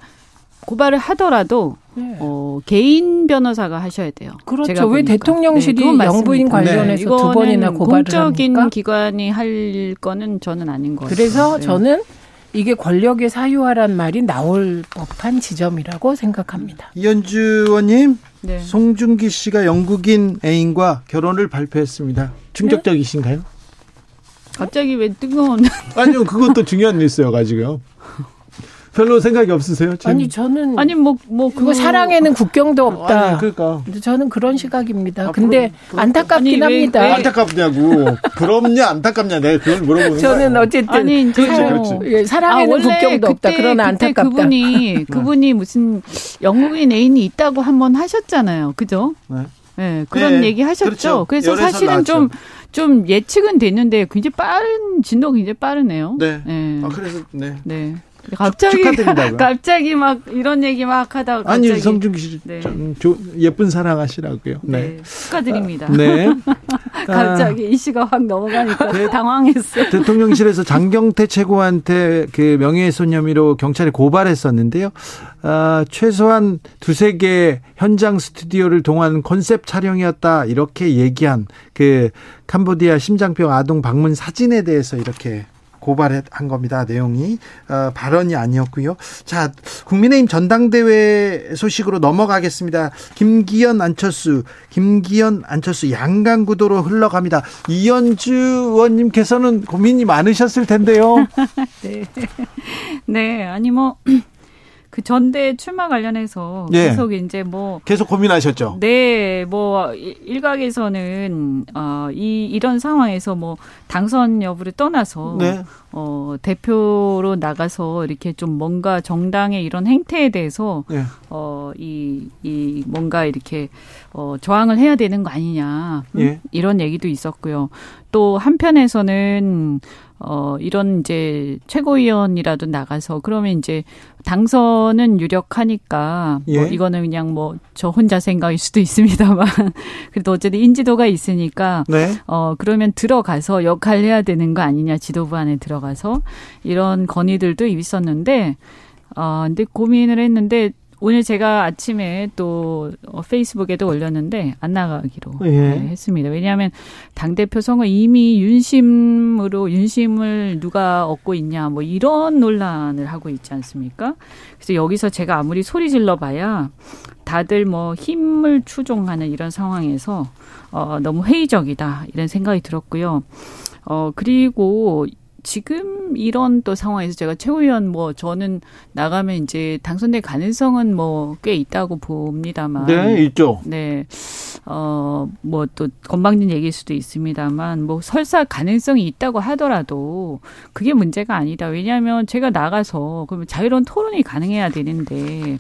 고발을 하더라도 네. 어, 개인 변호사가 하셔야 돼요. 그렇죠. 왜 대통령실이 네, 영부인 관련해서 네. 두 번이나 고발을 공적인 합니까? 기관이 할 거는 저는 아닌 것 같아요. 그래서 네. 저는 이게 권력의 사유화란 말이 나올 법한 지점이라고 생각합니다. 이현주 의원님, 네. 송중기 씨가 영국인 애인과 결혼을 발표했습니다. 충격적이신가요? 네? 갑자기 왜 뜨거운? 아니요, 그것도 중요한 뉴스여가지고요. 별로 생각이 없으세요? 지금? 아니 저는 아니 뭐뭐 뭐 그거 사랑에는 국경도 없다. 아니, 그러니까 저는 그런 시각입니다. 아, 근데 부러, 안타깝긴 아니, 합니다. 왜, 안타깝냐고 부럽냐 안타깝냐 내가 그걸 물어보는 거예요. 저는 어쨌든 아니 그렇지, 그렇지. 예, 사랑에는 아, 국경도 없다. 그러나 안타깝다. 그분이 그분이 무슨 영국인 애인이 있다고 한 번 하셨잖아요. 그죠? 네. 네, 그런 네, 얘기 하셨죠. 그렇죠. 그래서 사실은 나왔죠. 좀좀 예측은 됐는데 굉장히 빠른 진도가 굉장히 빠르네요. 네. 네. 아 그래서 네. 네. 갑자기 축하드린다고요. 갑자기 막 이런 얘기 막 하다가 갑자기. 아니 성준 씨 네. 조, 예쁜 사랑하시라고요. 네. 네. 축하드립니다. 아, 네. 갑자기 아, 이슈가 확 넘어가니까 네. 당황했어요. 대통령실에서 장경태 최고한테 그 명예훼손 혐의로 경찰에 고발했었는데요. 아, 최소한 두세 개 현장 스튜디오를 동원 컨셉 촬영이었다 이렇게 얘기한 그 캄보디아 심장병 아동 방문 사진에 대해서 이렇게 고발한 겁니다. 내용이 어, 발언이 아니었고요. 자, 국민의힘 전당대회 소식으로 넘어가겠습니다. 김기현 안철수, 김기현 안철수 양강 구도로 흘러갑니다. 이현주 의원님께서는 고민이 많으셨을 텐데요. 네, 네, 아니 뭐. 그 전대 출마 관련해서 예. 계속 이제 뭐 계속 고민하셨죠. 네, 뭐 일각에서는 어이 이런 상황에서 뭐 당선 여부를 떠나서 네. 어 대표로 나가서 이렇게 좀 뭔가 정당의 이런 행태에 대해서 예. 어이이 이 뭔가 이렇게 어 저항을 해야 되는 거 아니냐 음? 예. 이런 얘기도 있었고요. 또 한편에서는 어, 이런 이제 최고위원이라도 나가서 그러면 이제 당선은 유력하니까 뭐 예. 뭐 이거는 그냥 뭐 저 혼자 생각일 수도 있습니다만 그래도 어쨌든 인지도가 있으니까 네. 어, 그러면 들어가서 역할 해야 되는 거 아니냐 지도부 안에 들어가서 이런 건의들도 있었는데 어, 근데 고민을 했는데 오늘 제가 아침에 또 어, 페이스북에도 올렸는데 안 나가기로 예. 네, 했습니다. 왜냐하면 당 대표 선거 이미 윤심으로 윤심을 누가 얻고 있냐 뭐 이런 논란을 하고 있지 않습니까? 그래서 여기서 제가 아무리 소리 질러봐야 다들 뭐 힘을 추종하는 이런 상황에서 어, 너무 회의적이다 이런 생각이 들었고요. 어 그리고 지금 이런 또 상황에서 제가 최고위원 뭐 저는 나가면 이제 당선될 가능성은 뭐 꽤 있다고 봅니다만. 네, 있죠. 네. 어, 뭐 또 건방진 얘기일 수도 있습니다만 뭐 설사 가능성이 있다고 하더라도 그게 문제가 아니다. 왜냐하면 제가 나가서 그러면 자유로운 토론이 가능해야 되는데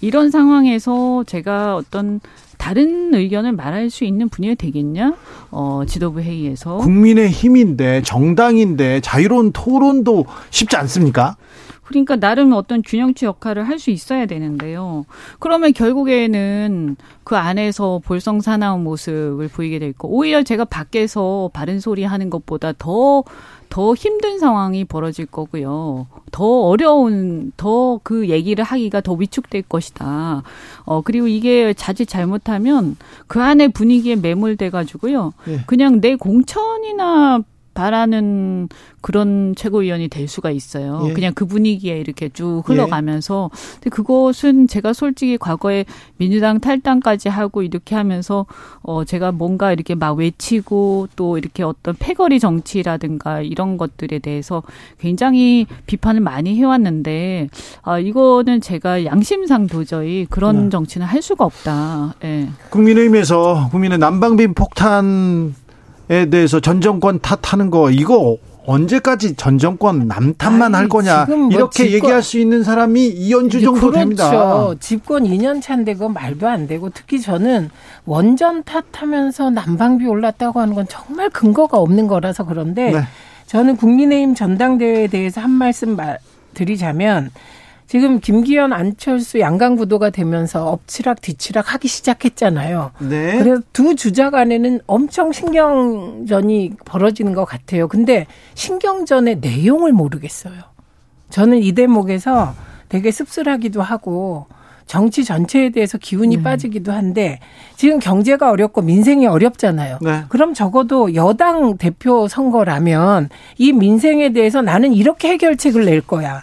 이런 상황에서 제가 어떤 다른 의견을 말할 수 있는 분위기가 되겠냐? 어, 지도부 회의에서. 국민의 힘인데, 정당인데, 자유로운 토론도 쉽지 않습니까? 그러니까 나름 어떤 균형치 역할을 할 수 있어야 되는데요. 그러면 결국에는 그 안에서 볼썽사나운 모습을 보이게 될 거. 오히려 제가 밖에서 바른 소리 하는 것보다 더 더 힘든 상황이 벌어질 거고요. 더 어려운, 더 그 얘기를 하기가 더 위축될 것이다. 어, 그리고 이게 자칫 잘못하면 그 안에 분위기에 매몰돼 가지고요. 네. 그냥 내 공천이나 바라는 그런 최고위원이 될 수가 있어요. 예. 그냥 그 분위기에 이렇게 쭉 흘러가면서. 예. 근데 그것은 제가 솔직히 과거에 민주당 탈당까지 하고 이렇게 하면서 어 제가 뭔가 이렇게 막 외치고 또 이렇게 어떤 패거리 정치라든가 이런 것들에 대해서 굉장히 비판을 많이 해왔는데 아 이거는 제가 양심상 도저히 그런 네. 정치는 할 수가 없다. 예. 국민의힘에서 국민의 난방비 폭탄 에 대해서 전 정권 탓하는 거 이거 언제까지 전 정권 남탓만 아니, 할 거냐 뭐 이렇게 집권, 얘기할 수 있는 사람이 이현주 정도 그렇죠. 됩니다. 집권 2년 차인데 그 말도 안 되고 특히 저는 원전 탓하면서 난방비 올랐다고 하는 건 정말 근거가 없는 거라서 그런데 네. 저는 국민의힘 전당대회에 대해서 한 말씀 드리자면 지금 김기현 안철수 양강 구도가 되면서 엎치락 뒤치락 하기 시작했잖아요. 네. 그래서 두 주자 간에는 엄청 신경전이 벌어지는 것 같아요. 근데 신경전의 내용을 모르겠어요. 저는 이 대목에서 되게 씁쓸하기도 하고 정치 전체에 대해서 기운이 네. 빠지기도 한데 지금 경제가 어렵고 민생이 어렵잖아요. 네. 그럼 적어도 여당 대표 선거라면 이 민생에 대해서 나는 이렇게 해결책을 낼 거야.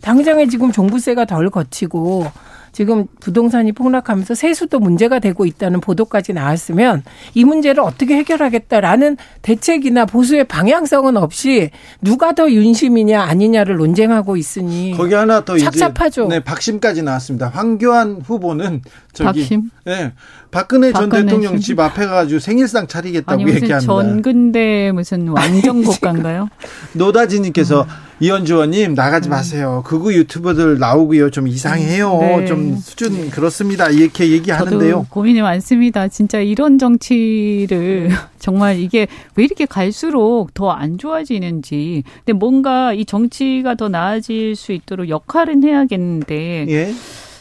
당장에 지금 종부세가 덜 거치고 지금 부동산이 폭락하면서 세수도 문제가 되고 있다는 보도까지 나왔으면 이 문제를 어떻게 해결하겠다라는 대책이나 보수의 방향성은 없이 누가 더 윤심이냐 아니냐를 논쟁하고 있으니 거기 하나 더 착잡하죠. 이제 네, 박심까지 나왔습니다. 황교안 후보는 저기 박심? 네. 박근혜, 박근혜 전 대통령 심. 집 앞에 가지고 생일상 차리겠다고 아니, 얘기합니다. 전근대 무슨 왕정 국가인가요? 노다지님께서 음. 이현주 의원님 나가지 음. 마세요. 극우 유튜버들 나오고요. 좀 이상해요. 음, 네. 좀 수준 그렇습니다. 이렇게 얘기하는데요. 고민이 많습니다. 진짜 이런 정치를 정말 이게 왜 이렇게 갈수록 더 안 좋아지는지. 근데 뭔가 이 정치가 더 나아질 수 있도록 역할은 해야겠는데. 예.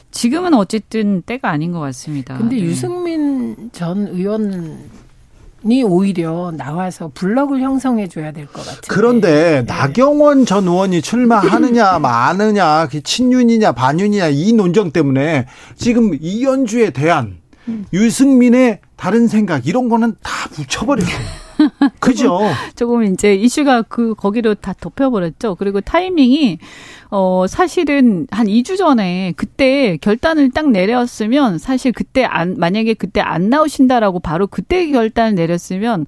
지금은 어쨌든 때가 아닌 것 같습니다. 근데 네. 유승민 전 의원 이 오히려 나와서 블럭을 형성해 줘야 될 것 같아요. 그런데 네. 나경원 전 의원이 출마하느냐 마느냐 그 친윤이냐 반윤이냐 이 논쟁 때문에 지금 이현주에 대한 음. 유승민의 다른 생각 이런 거는 다 붙여버려요. 그죠? 조금 이제 이슈가 그 거기로 다 덮여버렸죠. 그리고 타이밍이 어 사실은 한 2주 전에 그때 결단을 딱 내렸으면 사실 그때 안 만약에 그때 안 나오신다라고 바로 그때 결단을 내렸으면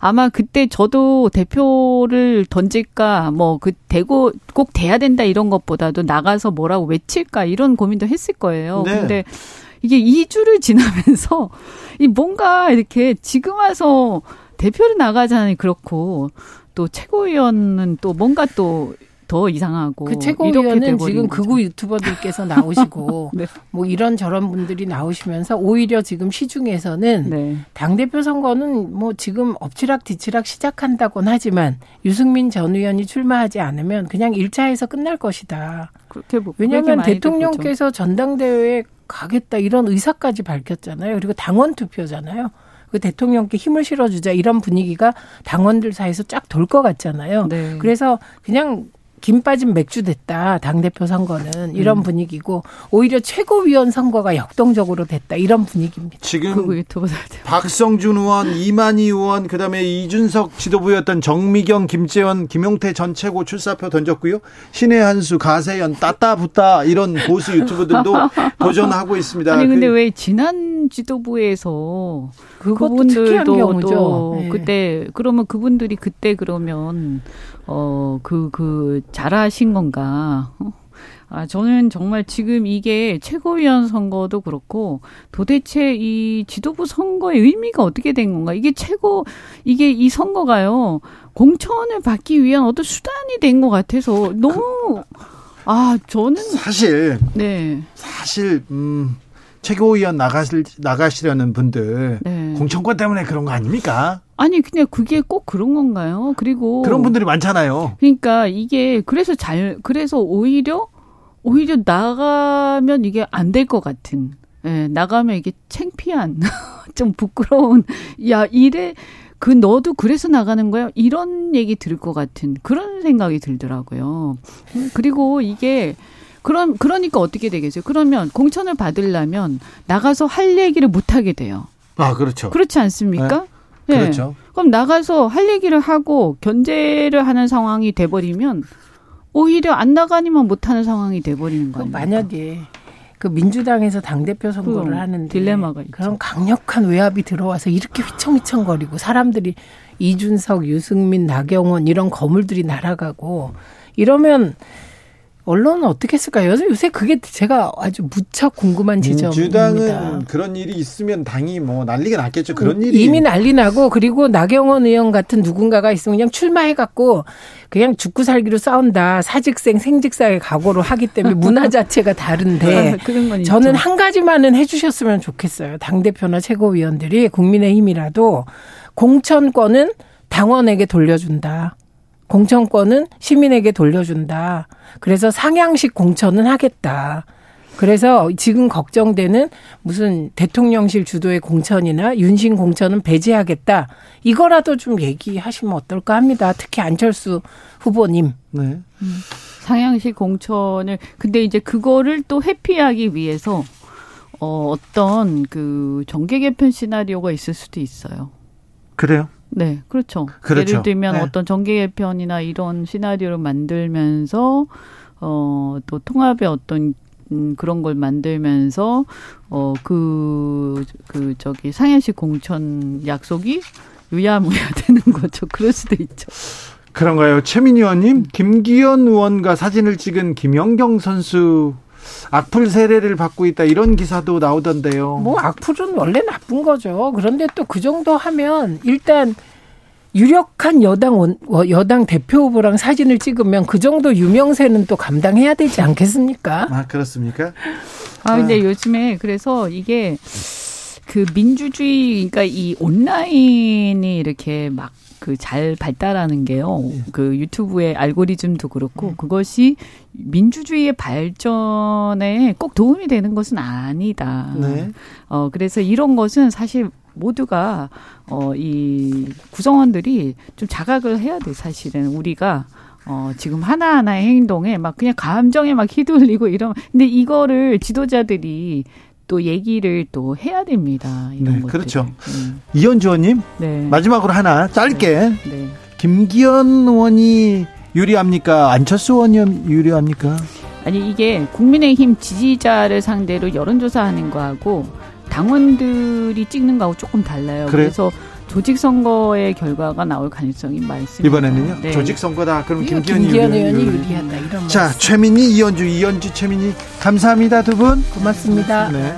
아마 그때 저도 대표를 던질까 뭐그 대고 꼭 돼야 된다 이런 것보다도 나가서 뭐라고 외칠까 이런 고민도 했을 거예요. 네. 근데 이게 2주를 지나면서 이 뭔가 이렇게 지금 와서 대표를 나가자니 그렇고 또 최고위원은 또 뭔가 또 더 이상하고 그 최고위원은 지금 극우 유튜버들께서 나오시고 네. 뭐 이런 저런 분들이 나오시면서 오히려 지금 시중에서는 네. 당 대표 선거는 뭐 지금 엎치락 뒤치락 시작한다곤 하지만 유승민 전 의원이 출마하지 않으면 그냥 1차에서 끝날 것이다. 그렇게 왜냐하면 대통령께서 전당대회에 가겠다 이런 의사까지 밝혔잖아요. 그리고 당원 투표잖아요. 그 대통령께 힘을 실어주자 이런 분위기가 당원들 사이에서 쫙 돌 것 같잖아요. 네. 그래서 그냥 김 빠진 맥주 됐다. 당대표 선거는 이런 음. 분위기고 오히려 최고위원 선거가 역동적으로 됐다. 이런 분위기입니다. 지금 박성준 의원, 이만희 의원, 그다음에 이준석 지도부였던 정미경, 김재원, 김용태 전 최고 출사표 던졌고요. 신의 한수, 가세연, 따따붙다 이런 보수 유튜버들도 도전하고 있습니다. 아니 근데 그, 왜 지난 지도부에서 그분들도 또 네. 그때 그러면 그분들이 그때 그러면 어, 그, 그, 잘하신 건가. 어? 아, 저는 정말 지금 이게 최고위원 선거도 그렇고 도대체 이 지도부 선거의 의미가 어떻게 된 건가? 이게 최고, 이게 이 선거가요, 공천을 받기 위한 어떤 수단이 된 것 같아서 너무, 아, 저는. 사실. 네. 사실, 음, 최고위원 나가실, 나가시려는 분들 네. 공천권 때문에 그런 거 아닙니까? 아니 그냥 그게 꼭 그런 건가요? 그리고 그런 분들이 많잖아요. 그러니까 이게 그래서 잘 그래서 오히려 오히려 나가면 이게 안 될 것 같은. 예, 나가면 이게 창피한 좀 부끄러운 야 이래 그 너도 그래서 나가는 거야 이런 얘기 들을 것 같은 그런 생각이 들더라고요. 그리고 이게 그럼 그러니까 어떻게 되겠어요? 그러면 공천을 받으려면 나가서 할 얘기를 못 하게 돼요. 아 그렇죠. 그렇지 않습니까? 네. 네. 그렇죠. 그럼 나가서 할 얘기를 하고 견제를 하는 상황이 돼 버리면 오히려 안 나가니만 못 하는 상황이 돼 버리는 거예요. 만약에 그 민주당에서 당 대표 선거를 하는데 딜레마가 있죠. 그런 강력한 외압이 들어와서 이렇게 휘청휘청거리고 사람들이 이준석, 유승민, 나경원 이런 거물들이 날아가고 이러면 언론은 어떻게 했을까요? 요새 그게 제가 아주 무척 궁금한 지점입니다. 민주당은 그런 일이 있으면 당이 뭐 난리가 났겠죠. 그런 일이 이미 난리 나고 그리고 나경원 의원 같은 누군가가 있으면 그냥 출마해 갖고 그냥 죽고 살기로 싸운다. 사직생 생직사의 각오로 하기 때문에 문화 자체가 다른데 아, 저는 한 가지만은 해 주셨으면 좋겠어요. 당 대표나 최고위원들이 국민의힘이라도 공천권은 당원에게 돌려준다. 공천권은 시민에게 돌려준다. 그래서 상향식 공천은 하겠다. 그래서 지금 걱정되는 무슨 대통령실 주도의 공천이나 윤신 공천은 배제하겠다. 이거라도 좀 얘기하시면 어떨까 합니다. 특히 안철수 후보님. 네. 음. 상향식 공천을 근데 이제 그거를 또 회피하기 위해서 어 어떤 그 정계 개편 시나리오가 있을 수도 있어요. 그래요? 네, 그렇죠. 그렇죠. 예를 들면 네. 어떤 정계 개편이나 이런 시나리오를 만들면서 어 또 통합의 어떤 음, 그런 걸 만들면서 어 그그 그 저기 상해식 공천 약속이 유야무야 되는 거죠. 그럴 수도 있죠. 그런가요? 최민희 의원님, 김기현 의원과 사진을 찍은 김연경 선수 악플 세례를 받고 있다 이런 기사도 나오던데요. 뭐 악플은 원래 나쁜 거죠. 그런데 또 그 정도 하면 일단 유력한 여당 원, 어, 여당 대표 후보랑 사진을 찍으면 그 정도 유명세는 또 감당해야 되지 않겠습니까? 아 그렇습니까? 아 근데 아. 요즘에 그래서 이게 그 민주주의 그러니까 이 온라인이 이렇게 막 그 잘 발달하는 게요. 예. 그 유튜브의 알고리즘도 그렇고 네. 그것이 민주주의의 발전에 꼭 도움이 되는 것은 아니다. 네. 어 그래서 이런 것은 사실 모두가 어 이 구성원들이 좀 자각을 해야 돼 사실은 우리가 어, 지금 하나하나의 행동에 막 그냥 감정에 막 휘둘리고 이런, 근데 이거를 지도자들이 또 얘기를 또 해야 됩니다. 네, 것들을. 그렇죠. 음. 이현주 의원님, 네. 마지막으로 하나 짧게. 네. 네. 김기현 의원이 유리합니까? 안철수 의원이 유리합니까? 아니, 이게 국민의힘 지지자를 상대로 여론조사하는 거하고 당원들이 찍는 거하고 조금 달라요. 그래요? 그래서 조직 선거의 결과가 나올 가능성이 많습니다. 이번에는요? 네. 조직 선거다. 그럼 김기현, 김기현 의원이 유리하다. 이런 자, 최민희, 이현주, 이현주, 최민희 감사합니다 두 분. 고맙습니다. 네.